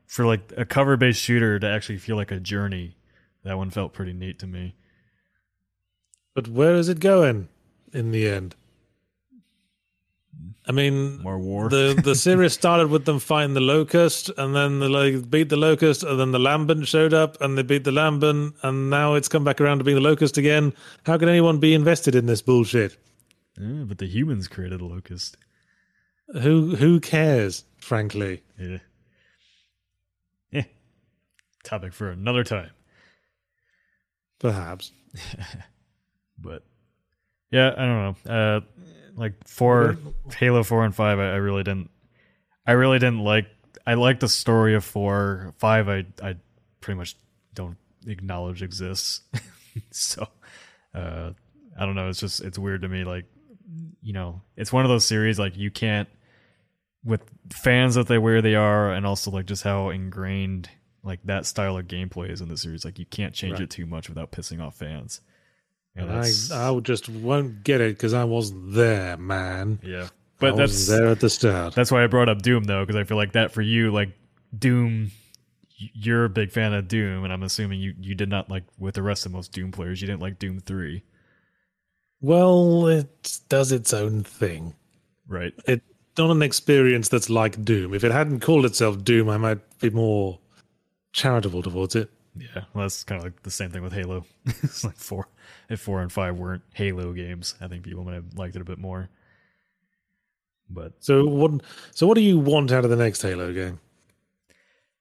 for like a cover based shooter to actually feel like a journey. That one felt pretty neat to me. But where is it going in the end? I mean, More war. the the series started with them fighting the locust, and then they like beat the locust, and then the lambent showed up, and they beat the lambent, and now it's come back around to being the locust again. How can anyone be invested in this bullshit? Yeah, but the humans created a locust. Who who cares? Frankly, Yeah. Yeah. Topic for another time. perhaps. but yeah, I don't know. Uh, like four, Halo four and five, I, I really didn't. I really didn't like. I like the story of four. Five, I I pretty much don't acknowledge exists. so, uh, I don't know. It's just it's weird to me. Like, you know, it's one of those series like you can't with fans that they where they are, and also like just how ingrained like that style of gameplay is in the series. Like you can't change Right. it too much without pissing off fans. I, I just won't get it because I wasn't there, man. yeah, I but wasn't that's there at the start. that's why I brought up Doom though, because I feel like that for you, like Doom, you're a big fan of Doom, and I'm assuming you you did not like with the rest of most Doom players, you didn't like Doom three, Well, it does its own thing. right? It's not an experience that's like Doom. If it hadn't called itself Doom, I might be more charitable towards it. Yeah, well, that's kind of like the same thing with Halo. it's like four, if four and five weren't Halo games, I think people might have liked it a bit more. But So what? So what do you want out of the next Halo game?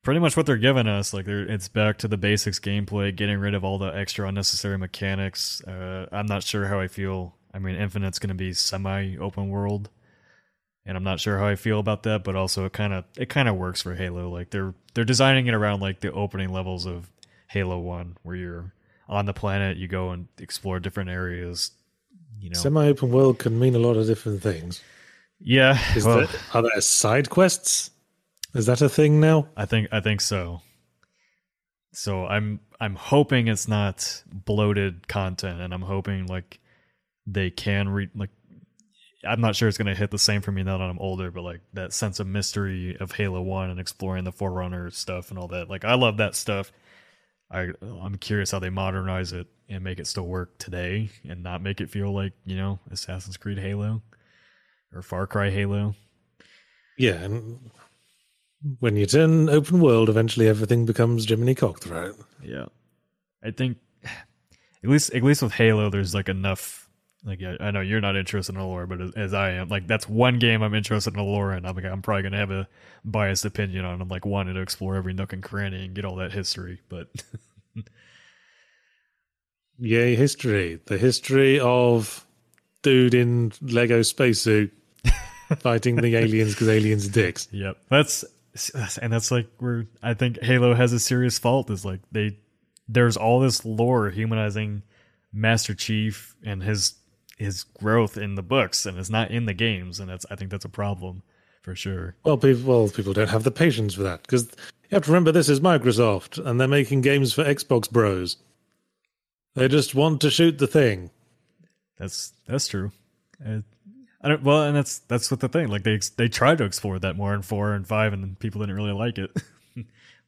pretty much what they're giving us, like they're it's back to the basics gameplay, getting rid of all the extra unnecessary mechanics. Uh, I'm not sure how I feel. I mean, Infinite's going to be semi open world, and I'm not sure how I feel about that. But also, it kind of it kind of works for Halo. Like they're they're designing it around like the opening levels of Halo One, where you're on the planet, you go and explore different areas. You know, Semi-open world can mean a lot of different things. yeah. Is well, there, are there side quests? Is that a thing now? I think I think so. So I'm I'm hoping it's not bloated content, and I'm hoping like they can read like. I'm not sure it's gonna hit the same for me now that I'm older, but like that sense of mystery of Halo One and exploring the Forerunner stuff and all that. Like I love that stuff. I I'm curious how they modernize it and make it still work today and not make it feel like you know Assassin's Creed Halo or Far Cry Halo. Yeah, and when you turn open world, eventually everything becomes Jiminy Cockthroat. Yeah, I think at least at least with Halo, there's like enough. Like I, I know you're not interested in the lore, but as, as I am, like that's one game I'm interested in the lore, and I'm like I'm probably gonna have a biased opinion on. I'm like wanting to explore every nook and cranny and get all that history, but Yay, history. The history of dude in Lego spacesuit fighting the aliens because aliens are dicks. Yep. That's and that's like where I think Halo has a serious fault is like they there's all this lore humanizing Master Chief and his his growth in the books and it's not in the games and that's I think that's a problem for sure. Well, people, well, people don't have the patience for that because you have to remember this is Microsoft and they're making games for Xbox Bros. They just want to shoot the thing. That's that's true. Uh, I don't well and that's that's what the thing like they they tried to explore that more in 4 and 5 and people didn't really like it.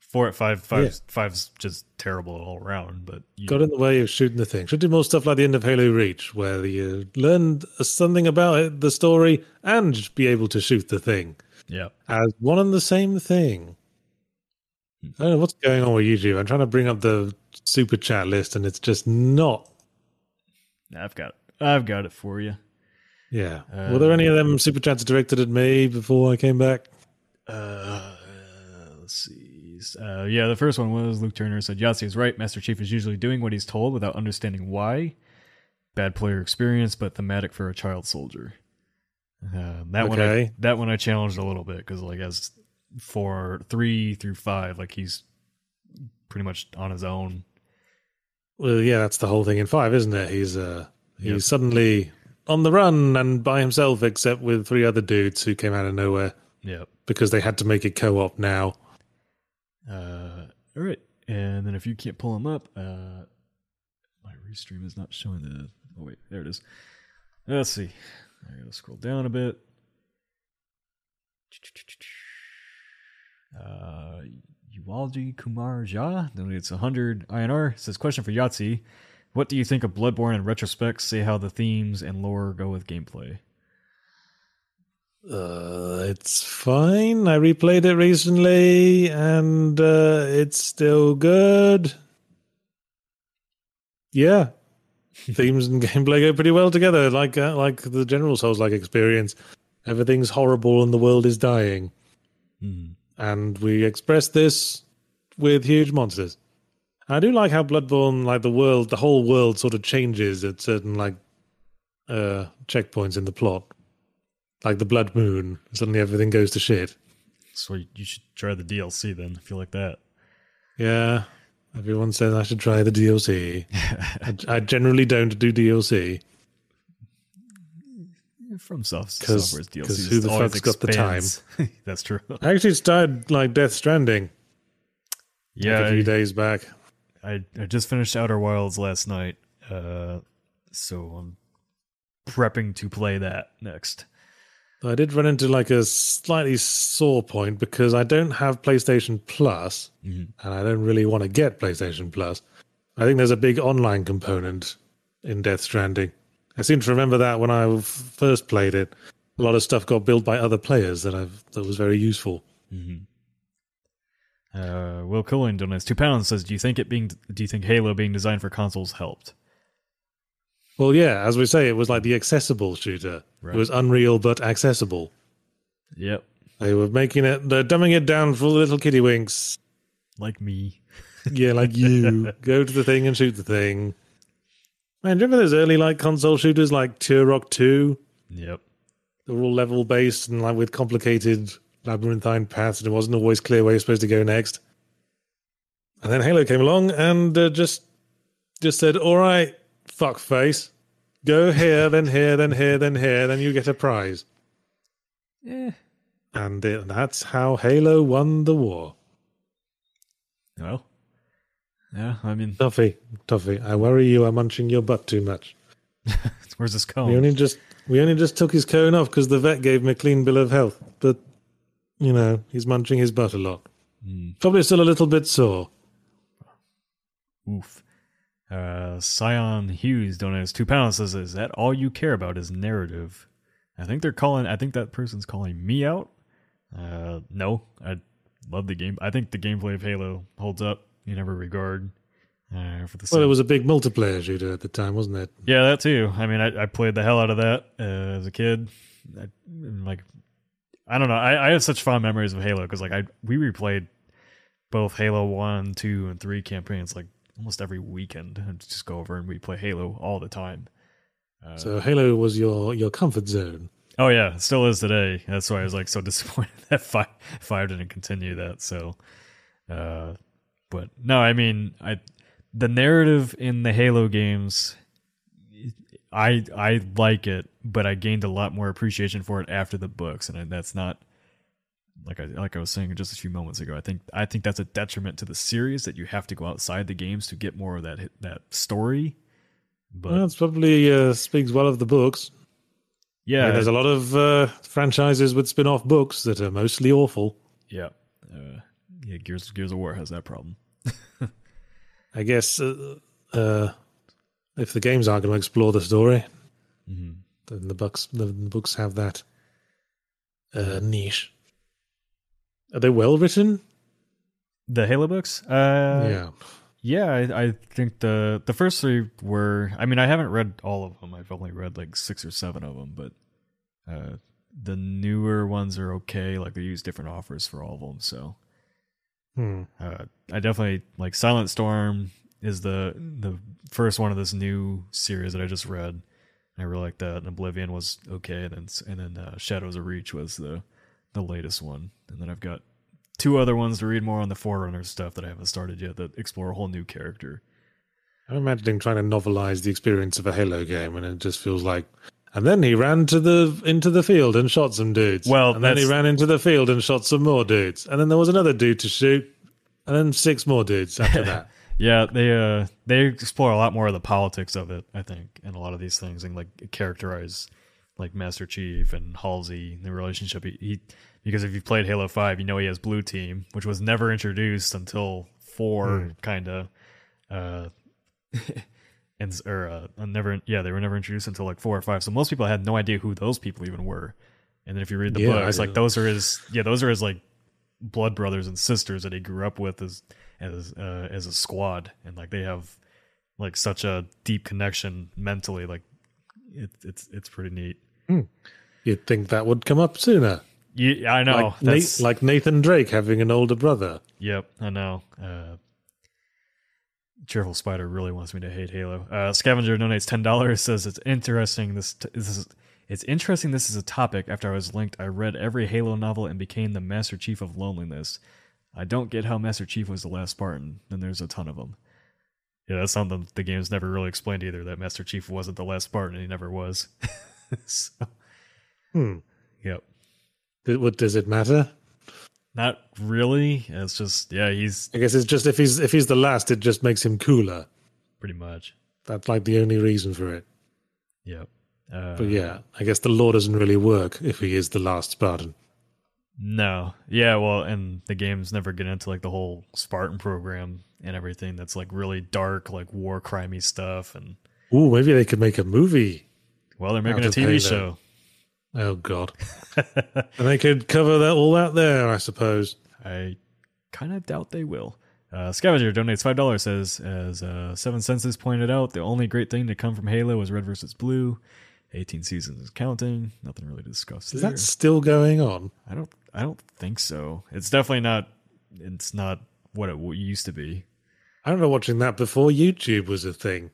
4 at 5 5 Yeah. five's just terrible all around but you, Got in the way of shooting the thing. Should do more stuff like the end of Halo Reach, where you learn something about it, the story and be able to shoot the thing yeah. as one and the same thing. I don't know what's going on with YouTube. I'm trying to bring up the super chat list, and it's just not. I've got I've got it for you. Yeah. Were there any of them super chats directed at me before I came back? Uh, let's see. Uh, yeah, the first one was Luke Turner said Yahtzee is right. Master Chief is usually doing what he's told without understanding why. Bad player experience, but thematic for a child soldier. Uh, that one, I, that one I challenged a little bit because like as for three through five, like he's pretty much on his own. Well, yeah, that's the whole thing in five, isn't it? He's uh, he's Yep. suddenly on the run and by himself, except with three other dudes who came out of nowhere Yep. because they had to make it co-op now. Uh, all right, and then if you can't pull them up, uh, my restream is not showing the. Oh wait, there it is. Let's see. I gotta scroll down a bit. Uh, Uwalji Kumar Jha donates 100 INR. Says question for Yahtzee: What do you think of Bloodborne in retrospect? Say how the themes and lore go with gameplay. Uh, it's fine. I replayed it recently, and uh, it's still good. Yeah, themes and gameplay go pretty well together. Like uh, like the general Souls-like experience, everything's horrible and the world is dying, Hmm. and we express this with huge monsters. I do like how Bloodborne, like the world, the whole world, sort of changes at certain like uh checkpoints in the plot, like the Blood Moon. Suddenly everything goes to shit. So you should try the DLC then. If you like that. Yeah, everyone says I should try the DLC. I, I generally don't do DLC. From soft software's DLC. 'cause who the fuck's got the time? That's true. I actually started like Death Stranding. Yeah, like a few I- days back. I I just finished Outer Wilds last night, uh, so I'm prepping to play that next. I did run into like a slightly sore point because I don't have PlayStation Plus, and I don't really want to get PlayStation Plus. I think there's a big online component in Death Stranding. I seem to remember that when I first played it, a lot of stuff got built by other players that I've that was very useful. Uh, Will Cullen donates two pounds. Says, "Do you think it being? Do you think Halo being designed for consoles helped?" Well, yeah, as we say, it was like the accessible shooter. Right. It was Unreal but accessible. Yep, They were making it, they're dumbing it down for the little kitty winks. like me. Yeah, like you. Go to the thing and shoot the thing. Man, remember those early like console shooters like Turok 2? Yep. They were all level based and like with complicated labyrinthine paths, and it wasn't always clear where you're supposed to go next. And then Halo came along and uh, just just said, "All right, fuck face, go here, then here, then here, then here, then you get a prize." Yeah. And it, that's how Halo won the war. Well. Yeah. I mean, Toffee, Toffee, I worry you are munching your butt too much. where's this We cone? only just we only just took his cone off because the vet gave him a clean bill of health. But you know, he's munching his butt a lot. Hmm. Probably still a little bit sore. Oof. Uh, Scion Hughes donates two pounds. Says, "Is that all you care about? Is narrative?" I think they're calling. I think that person's calling me out. Uh, no, I love the game. I think the gameplay of Halo holds up in every regard. Uh, for the Well, same- it was a big multiplayer shooter at the time, wasn't it? Yeah, that too. I mean, I, I played the hell out of that uh, as a kid. I, like, I don't know. I, I have such fond memories of Halo because like I we replayed both Halo One, Two, and Three campaigns like almost every weekend. I'd just go over and we play Halo all the time. So Halo was your your comfort zone. Oh yeah, still is today. That's why I was like so disappointed that five five didn't continue that. So, uh, but no, I mean, I the narrative in the Halo games, I I like it, but I gained a lot more appreciation for it after the books, and that's not like I like I was saying just a few moments ago. I think I think that's a detriment to the series that you have to go outside the games to get more of that that story. But Well, it's probably uh, speaks well of the books. yeah, Yeah, there's a lot of uh, franchises with spin-off books that are mostly awful. Yeah. Uh, yeah, Gears Gears of War has that problem. I guess uh, uh, if the games aren't going to explore the story, Mm-hmm. then the books the, the books have that uh, niche. Are they well written? The Halo books? Uh yeah. yeah, I, I think the the first three were I mean, I haven't read all of them. I've only read like 6 or 7 of them, but uh the newer ones are okay, like they use different offers for all of them, so Hmm. uh, I definitely like Silent Storm is the the first one of this new series that I just read. I really like that. And Oblivion was okay, and then and then uh, Shadows of Reach was the the latest one. And then I've got two other ones to read more on the Forerunner stuff that I haven't started yet that explore a whole new character. I'm imagining trying to novelize the experience of a Halo game, and it just feels like. And then he ran to the into the field and shot some dudes. Well, and then he ran into the field and shot some more dudes. And then there was another dude to shoot, and then six more dudes after that. Yeah, they uh they explore a lot more of the politics of it, I think, and a lot of these things and like characterize like Master Chief and Halsey, the relationship he, he because if you played Halo 5, you know he has Blue Team, which was never introduced until 4 kind of uh and or uh, never yeah, they were never introduced until like 4 or 5. So most people had no idea who those people even were. And then if you read the Yeah, I books, like those are his yeah, those are his like blood brothers and sisters that he grew up with as as uh, as a squad, and like they have like such a deep connection mentally. Like it, it's it's pretty neat. You'd think that would come up sooner. Yeah, I know. like, That's, Nate, like Nathan Drake having an older brother. Yep, I know. Uh, Cheerful Spider really wants me to hate Halo. Uh, Scavenger donates ten dollars. Says it's interesting. This, t- this is it's interesting. This is a topic. After I was linked, I read every Halo novel and became the Master Chief of Loneliness. I don't get how Master Chief was the last Spartan. Then there's a ton of them. Yeah, that's something the game's never really explained either. That Master Chief wasn't the last Spartan. and He never was. so, Hmm. yep. Th- What does it matter? Not really. It's just yeah, he's I guess it's just if he's if he's the last, it just makes him cooler. pretty much. That's like the only reason for it. Yep. Uh, But yeah, I guess the lore doesn't really work if he is the last Spartan. No. Yeah, well, and the games never get into like the whole Spartan program and everything that's like really dark, like war crimey stuff and Ooh, maybe they could make a movie. Well, they're making a TV show. Oh God, and they could cover that all out there, I suppose. I kind of doubt they will. Uh, Scavenger donates five dollars. Says, as uh, Seven Senses pointed out, the only great thing to come from Halo was Red versus Blue. Eighteen seasons is counting. Nothing really to discuss Is there. that still going on? I don't. I don't think so. It's definitely not. It's not what it used to be. I remember watching that before YouTube was a thing.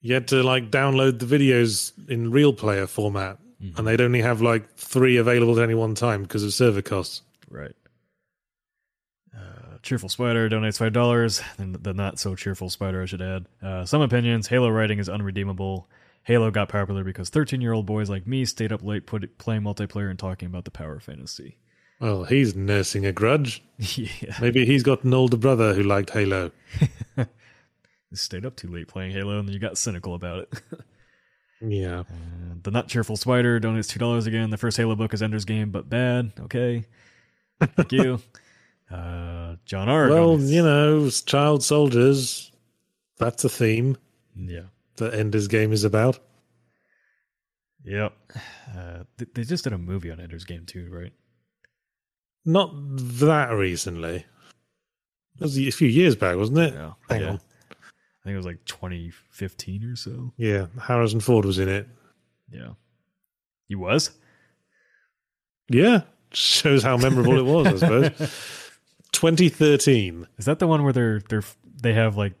You had to like download the videos in RealPlayer format, and they'd only have like three available at any one time because of server costs. Right. Uh, cheerful Spider donates five dollars. The, the not so cheerful Spider, I should add. Uh, some opinions: Halo writing is unredeemable. Halo got popular because thirteen-year-old boys like me stayed up late put, playing multiplayer and talking about the power fantasy. Well, he's nursing a grudge. yeah, Maybe he's got an older brother who liked Halo. stayed up too late playing Halo, and then you got cynical about it. Yeah. The not cheerful Spider donates two dollars again. The first Halo book is Ender's Game, but bad. Okay, thank you. Uh, John R. Well, donates- you know, child soldiers. That's a theme yeah. that Ender's Game is about. Yep. Uh, th- they just did a movie on Ender's Game too, right? Not that recently. It was a few years back, wasn't it? Yeah. Hang yeah. on. I think it was like 2015 or so. Yeah, Harrison Ford was in it. Yeah. He was? Yeah, shows how memorable it was, I suppose. 2013. Is that the one where they're they're they have like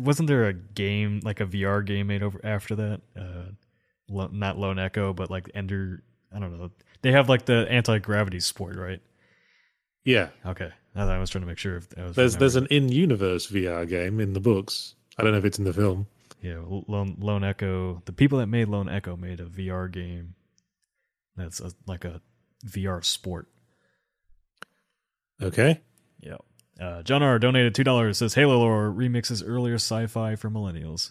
wasn't there a game like a VR game made over after that? Uh Lo- not Lone Echo, but like Ender I don't know. They have like the anti-gravity sport, right? Yeah, Okay. I, thought I was trying to make sure if I was there's there's an in-universe VR game in the books. I don't know if it's in the film. Yeah, Lone, Lone Echo. The people that made Lone Echo made a VR game that's a, like a VR sport. Okay. Yeah. Uh, John R. donated two dollars. Says Halo lore remixes earlier sci-fi for millennials.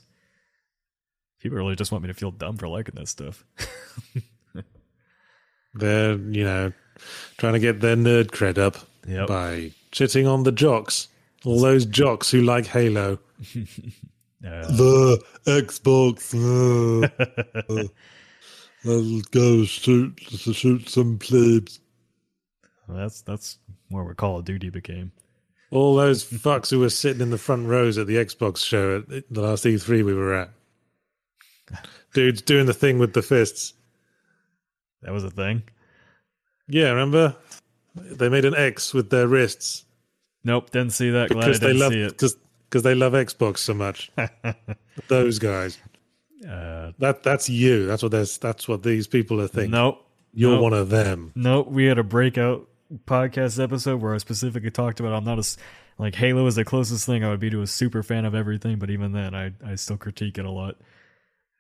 People really just want me to feel dumb for liking that stuff. They're, you know, trying to get their nerd cred up Yep. by shitting on the jocks. All those jocks who like Halo. Uh, The Xbox. Uh, I'll go shoot shoot some plebes. that's that's more what Call of Duty became. All those fucks who were sitting in the front rows at the Xbox show at the last E3 we were at. Dudes doing the thing with the fists. That was a thing. Yeah, remember? They made an X with their wrists Nope, didn't see that. Glad I because they didn't love see it. Because they love Xbox so much. Those guys. Uh, That that's you. That's what there's. That's what these people are thinking. nope. You're one of them. Nope, we had a breakout podcast episode where I specifically talked about I'm not a like Halo is the closest thing I would be to a super fan of everything, but even then I I still critique it a lot.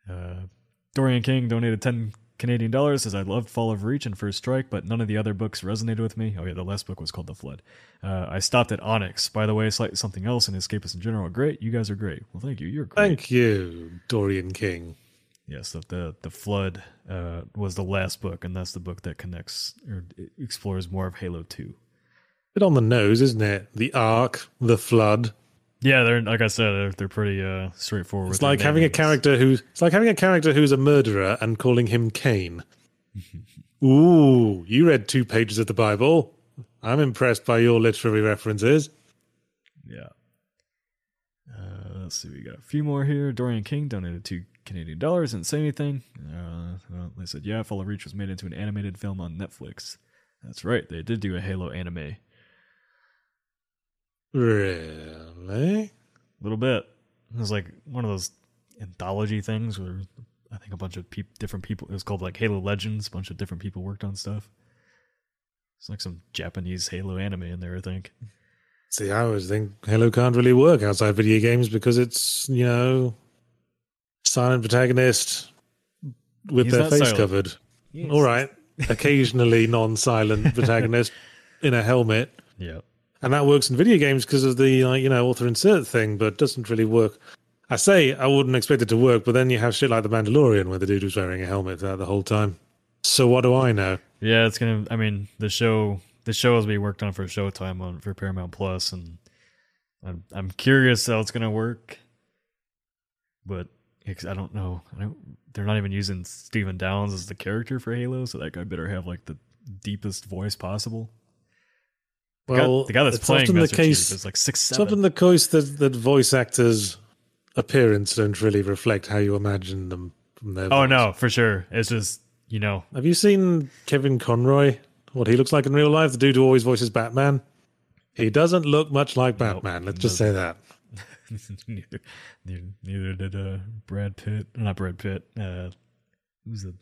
Uh, Dorian King donated 10 Canadian dollars says I loved Fall of Reach and First Strike, but none of the other books resonated with me. Oh yeah, the last book was called The Flood. Uh, I stopped at Onyx. By the way, slight something else and Escapists in general great. You guys are great. Well, thank you. You're great. Thank you, Dorian King. Yes, the the, the flood uh, was the last book, and that's the book that connects or explores more of Halo Two. Bit on the nose, isn't it? The Ark, the Flood. Yeah, they're like I said, they're, they're pretty uh, straightforward. It's like having a character who's it's like having a character who's a murderer and calling him Cain. Ooh, you read two pages of the Bible. I'm impressed by your literary references. Yeah. Uh, let's see, we got a few more here. Dorian King donated two Canadian dollars. Didn't say anything. Uh, well, they said, yeah, Fall of Reach was made into an animated film on Netflix. That's right, they did do a Halo anime. Really? A little bit. It was like one of those anthology things where I think a bunch of peop different people. It was called like Halo Legends. A bunch of different people worked on stuff. It's like some Japanese Halo anime in there. I think. See, I always think Halo can't really work outside video games because it's, you know, silent protagonist with He's their face silent. covered. All right. Occasionally non silent protagonist in a helmet, Yeah. And that works in video games because of the you know author insert thing, but doesn't really work. I say I wouldn't expect it to work, but then you have shit like the Mandalorian where the dude was wearing a helmet throughout the whole time. So what do I know? Yeah, it's gonna. I mean, the show the show is being worked on for Showtime on for Paramount Plus, and I'm I'm curious how it's gonna work. But I don't know. I don't. They're not even using Stephen Downes as the character for Halo, so that guy better have like the deepest voice possible. The guy- Well, the guy that's playing the case. Is like six Seven. It's often the case that, that voice actors' appearance don't really reflect how you imagine them from their. oh voice. no, for sure. It's just you know. Have you seen Kevin Conroy? What he looks like in real life? The dude who always voices Batman. He doesn't look much like Nope, Batman. Let's just say that. neither, neither, neither did uh, Brad Pitt. Not Brad Pitt. Uh, who's the?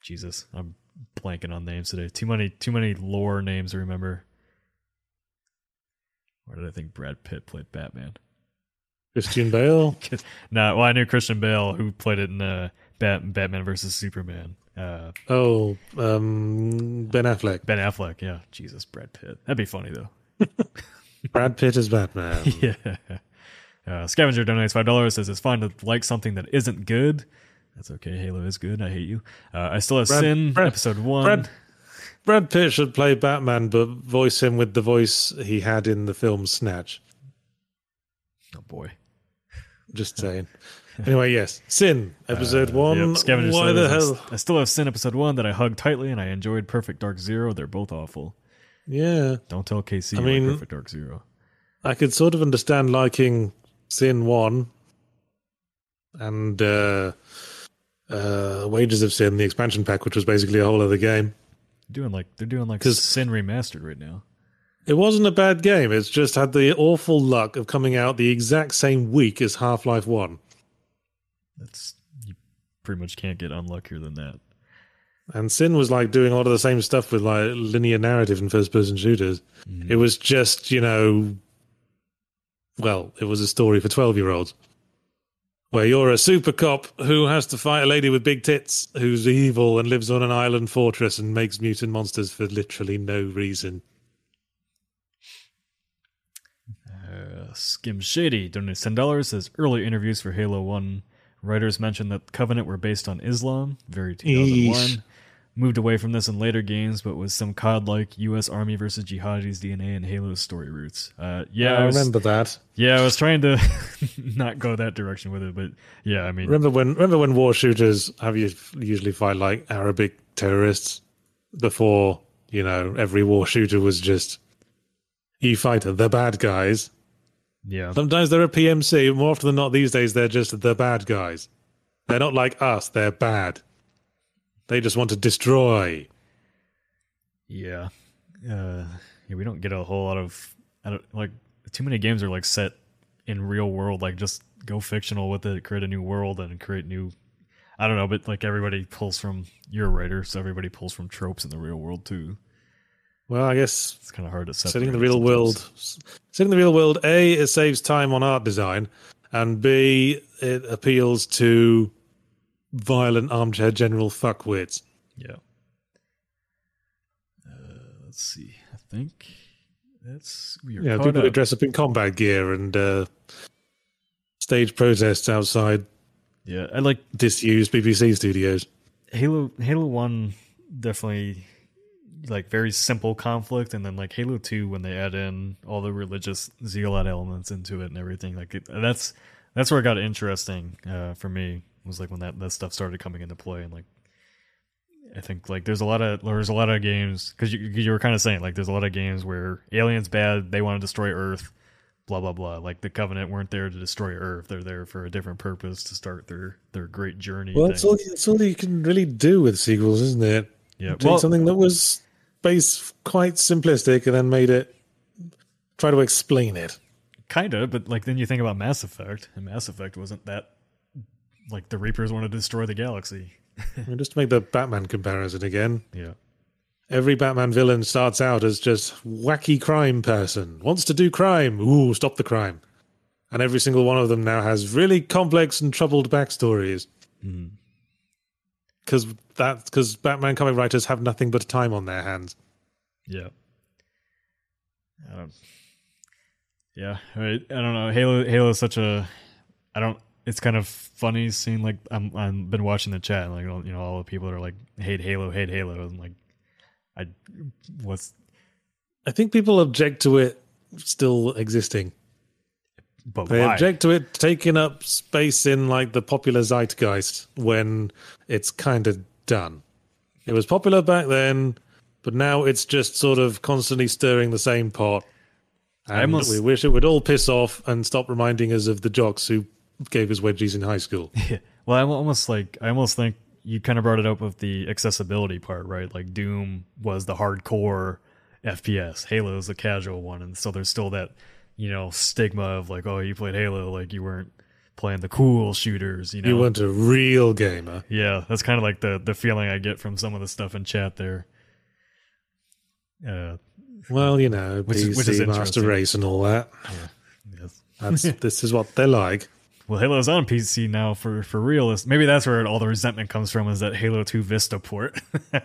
Jesus, I'm blanking on names today. Too many, too many lore names to remember. Where did I think Brad Pitt played Batman? Christian Bale. nah, well, I knew Christian Bale who played it in uh, Bat- Batman versus Superman. Uh, Oh, um, Ben Affleck. ben Affleck, yeah. Jesus, Brad Pitt. That'd be funny though. Brad Pitt is Batman. yeah. Uh, Scavenger donates five dollars. Says it's fine to like something that isn't good. That's okay. Halo is good. I hate you. Uh, I still have Brad- Sin Brad- episode one. Brad, Brad Pitt should play Batman, but voice him with the voice he had in the film Snatch. Oh boy. Just saying. anyway, yes, Sin episode Uh, one. yep, Scavenger Why the hell? I still have Sin episode one that I hugged tightly, and I enjoyed Perfect Dark Zero. They're both awful. Yeah, Don't tell KC I mean- Perfect Dark Zero. I could sort of understand liking Sin one and uh, uh, Wages of Sin, the expansion pack, which was basically a whole other game. Doing like they're doing like 'Cause- Sin remastered right now. It wasn't a bad game. It's just had the awful luck of coming out the exact same week as Half Life One. That's you pretty much can't get unluckier than that. And Sin was like doing a lot of the same stuff with like linear narrative and first person shooters. Mm. It was just, you know, well, it was a story for 12 year olds where you're a super cop who has to fight a lady with big tits who's evil and lives on an island fortress and makes mutant monsters for literally no reason. Uh, Skim Shady donates ten dollars. Says early interviews for Halo One writers mentioned that Covenant were based on Islam, very 2001. Eesh. Moved away from this in later games, but with some COD-like U.S. Army versus Jihadis DNA and Halo's story roots. Uh, yeah, I I was, remember that. Yeah, I was trying to not go that direction with it, but yeah, I mean, Remember when remember when war shooters have you usually fight like Arabic terrorists before, you know, every war shooter was just you fight the bad guys. yeah, Sometimes they're a PMC. More often than not, these days they're just the bad guys. They're not like us. They're bad. They just want to destroy. yeah, uh, yeah. We don't get a whole lot of, I don't like too many games are like set in real world. Like just go fictional with it, create a new world, and create new. I don't know, but like everybody pulls from you're a writer, so everybody pulls from tropes in the real world too. Well, I guess It's kind of hard to separate. setting the real sometimes. world, setting the real world. A, it saves time on art design, and B, it appeals to violent armchair general fuckwits. Yeah. Uh, let's see. I think that's we are Yeah, caught people who up. dress up in combat gear and uh, stage protests outside Yeah, I like disused BBC studios. Halo. Halo One definitely like very simple conflict, and then like Halo Two when they add in all the religious zealot elements into it and everything. Like it, that's that's where it got interesting uh, for me. Was like when that that stuff started coming into play, and like I think like there's a lot of there's a lot of games because you you were kind of saying like there's a lot of games where aliens bad they want to destroy Earth. Blah blah blah. Like the Covenant weren't there to destroy Earth; they're there for a different purpose to start their their great journey. Well, that's all, that's all you can really do with sequels, isn't it? yeah. Take Well, something that was based quite simplistic and then made it try to explain it. kind of, but like then you think about Mass Effect, and Mass Effect wasn't that like the Reapers want to destroy the galaxy. I mean, just to make the Batman comparison again, Yeah. every Batman villain starts out as just wacky crime person, wants to do crime. Ooh, stop the crime. And every single one of them now has really complex and troubled backstories. Because that because Batman comic writers have nothing but time on their hands. Yeah. Um, yeah, I, I don't know. Halo Halo is such a I don't. It's kind of funny seeing like I'm I've been watching the chat and like you know all the people that are like hate Halo, hate Halo, and like I what's I think people object to it still existing. but They why? object to it taking up space in like the popular zeitgeist when it's kind of done. It was popular back then, but now it's just sort of constantly stirring the same pot. I And almost- we wish it would all piss off and stop reminding us of the jocks who gave us wedgies in high school. Well, I'm almost like I almost think you kind of brought it up with the accessibility part, right? Like Doom was the hardcore FPS, Halo is the casual one, and so there's still that you know stigma of like, oh, you played Halo, like you weren't playing the cool shooters, you know? You weren't a real gamer. yeah, that's kind of like the the feeling I get from some of the stuff in chat there. Uh, Well, you know, Which PC which is Master. Race and all that. yes. That's this is what they're like. Well, Halo's on PC now for for real. Maybe that's where all the resentment comes from. Is that Halo Two Vista port? when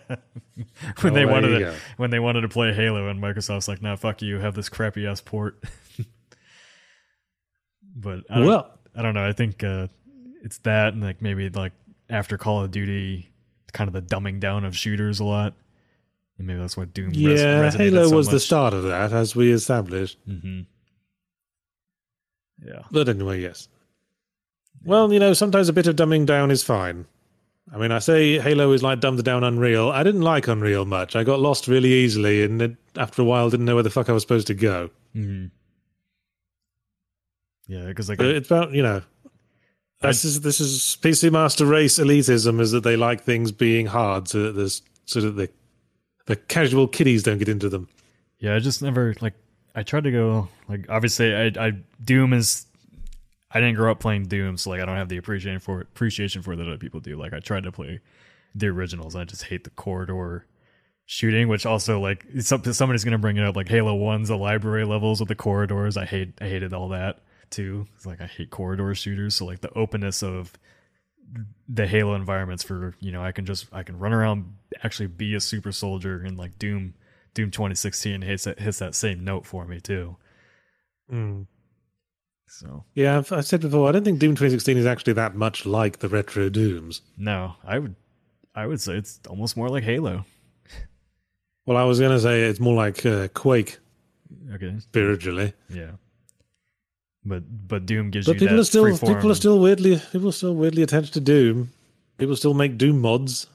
Oh, they wanted to go. when they wanted to play Halo, and Microsoft's like, "Nah, fuck you. Have this crappy ass port." but I don't, Well, I don't know. I think uh, it's that, and like maybe like after Call of Duty, kind of the dumbing down of shooters a lot. And maybe that's what Doom. res- yeah, resonated Halo so was the start of that, as we established. Mm-hmm. Yeah. But anyway, yes. Well, you know, sometimes a bit of dumbing down is fine. I mean, I say Halo is like dumbed down Unreal. I didn't like Unreal much. I got lost really easily, and it, after a while, didn't know where the fuck I was supposed to go. Mm-hmm. Yeah, because like it's about you know, this is this is PC Master Race elitism is that they like things being hard, so that there's so that the the casual kiddies don't get into them. Yeah, I just never like. I tried to go like obviously I, I Doom is. I didn't grow up playing Doom, so like I don't have the appreciation for appreciation for that other people do. Like I tried to play the originals. I just hate the corridor shooting, which also like somebody's gonna bring it up. Like Halo One's the library levels with the corridors. I hate I hated all that too. It's like I hate corridor shooters. So like the openness of the Halo environments for you know I can just I can run around actually be a super soldier and like Doom Doom 2016 hits that hits that same note for me too. Mm. So Yeah, I've, I've said before. I don't think Doom 2016 is actually that much like the retro Dooms. no, I would I would say it's almost more like Halo. Well, I was going to say it's more like uh, Quake Okay, spiritually, yeah. But but Doom gives but you people that are still people are still weirdly people are still weirdly attached to Doom. People still make Doom mods.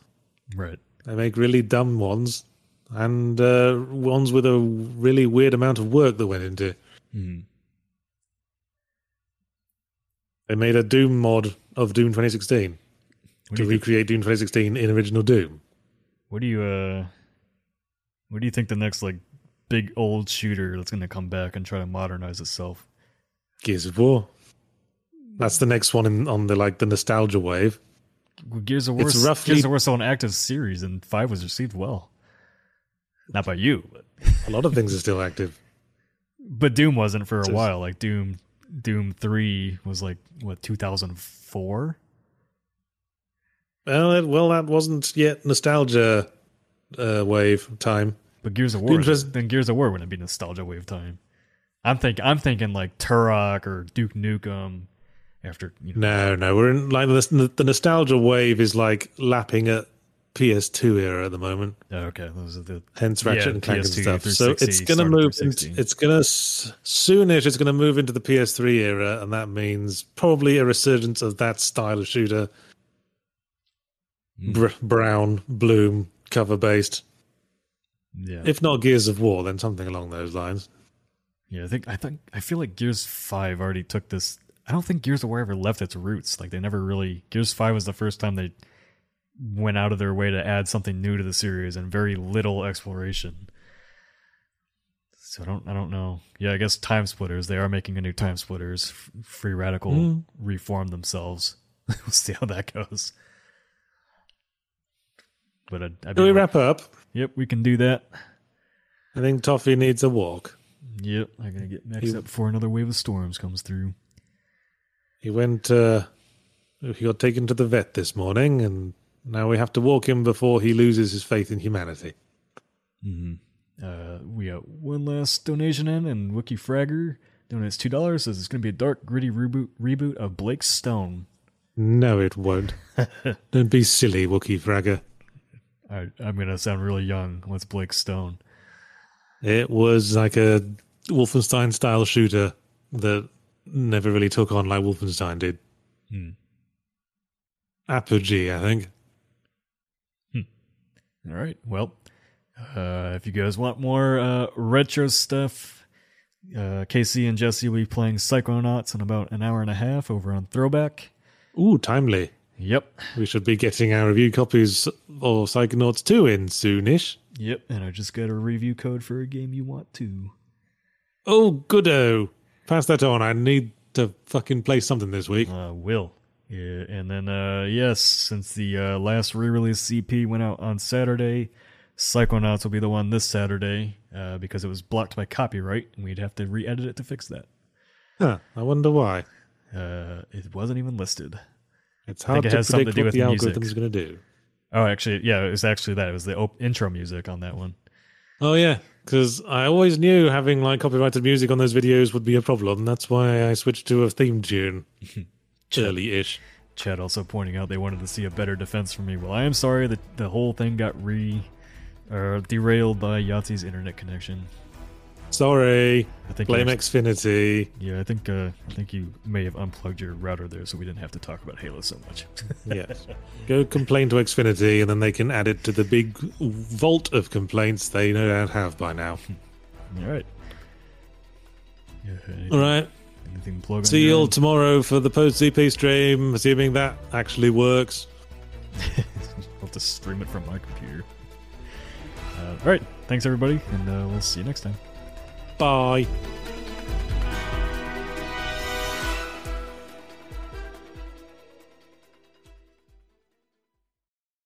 right. They make really dumb ones, and uh, ones with a really weird amount of work that went into. it. They made a Doom mod of Doom 2016 What to you think, recreate Doom 2016 in original Doom. what do you uh what do you think the next like big old shooter that's going to come back and try to modernize itself? Gears of War. That's the next one in, on the like the nostalgia wave. Gears of War, It's roughly- Gears of War still an active series, and five was received well. Not by you, but A lot of things are still active. but Doom wasn't for a while. Like Doom, Doom three was like what two thousand four. Well, it, well, that wasn't yet nostalgia uh, wave time. But Gears of War, then Gears of War wouldn't be nostalgia wave time. I'm think I'm thinking like Turok or Duke Nukem. After you know, No, no, we're in like the, the nostalgia wave is like lapping at PS2 era at the moment. Oh, okay, those are the Hence Ratchet Yeah, and Clank PS2, stuff. So it's going to move. Into, it's going to soonish. It's going to move into the PS3 era, and that means probably a resurgence of that style of shooter. Hmm. Br- brown, bloom, cover based. yeah. If not Gears of War, then something along those lines. Yeah, I think I think I feel like Gears Five already took this. I don't think Gears of War ever left its roots. Like they never really. Gears Five was the first time they went out of their way to add something new to the series and very little exploration. So I don't I don't know. Yeah, I guess TimeSplitters. They are making a new TimeSplitters. Free Radical Mm. reform themselves. we'll see how that goes. But I'd, I'd Do we wrap up? Yep, we can do that. I think Toffee needs a walk. Yep, I'm gonna get next He- up before another wave of storms comes through. He went. Uh, he got taken to the vet this morning, and now we have to walk him before he loses his faith in humanity. hmm Uh, we got one last donation in, and Wookie Fragger donates two dollars. Says it's going to be a dark, gritty reboot reboot of Blake Stone. No, it won't. Don't be silly, Wookie Fragger. I, I'm going to sound really young. What's Blake Stone? It was like a Wolfenstein style shooter that never really took on like Wolfenstein did. Hmm. Apogee, I think. All right. Well, uh, if you guys want more uh, retro stuff, uh, Casey and Jesse will be playing Psychonauts in about an hour and a half over on Throwback. Ooh, timely. Yep. We should be getting our review copies of Psychonauts 2 in soonish. Yep. And I just got a review code for a game you want to. Oh, goodo. Pass that on. I need to fucking play something this week. Uh, will. Yeah, and then uh, yes, since the uh, last re-release CP went out on Saturday, Psychonauts will be the one this Saturday uh, because it was blocked by copyright, and we'd have to re-edit it to fix that. Huh, I wonder why. Uh, it wasn't even listed. It's hard it to has something predict to do what with the music. algorithm's going to do. Oh, actually, yeah, it was actually that. It was the op- intro music on that one. Oh, yeah, because I always knew having like copyrighted music on those videos would be a problem. That's why I switched to a theme tune. Early ish. Chad also pointing out they wanted to see a better defense from me. Well, I am sorry that the whole thing got re uh, derailed by Yahtzee's internet connection. Sorry. I think Blame Xfinity. Yeah, I think uh, I think you may have unplugged your router there, so we didn't have to talk about Halo so much. Yes. Go complain to Xfinity, and then they can add it to the big vault of complaints they no doubt have by now. all right. Yeah, All right. Anything plug on See you all tomorrow for the post CP stream, assuming that actually works. I'll have to stream it from my computer. Uh, all right. Thanks everybody, and uh, we'll see you next time. Bye.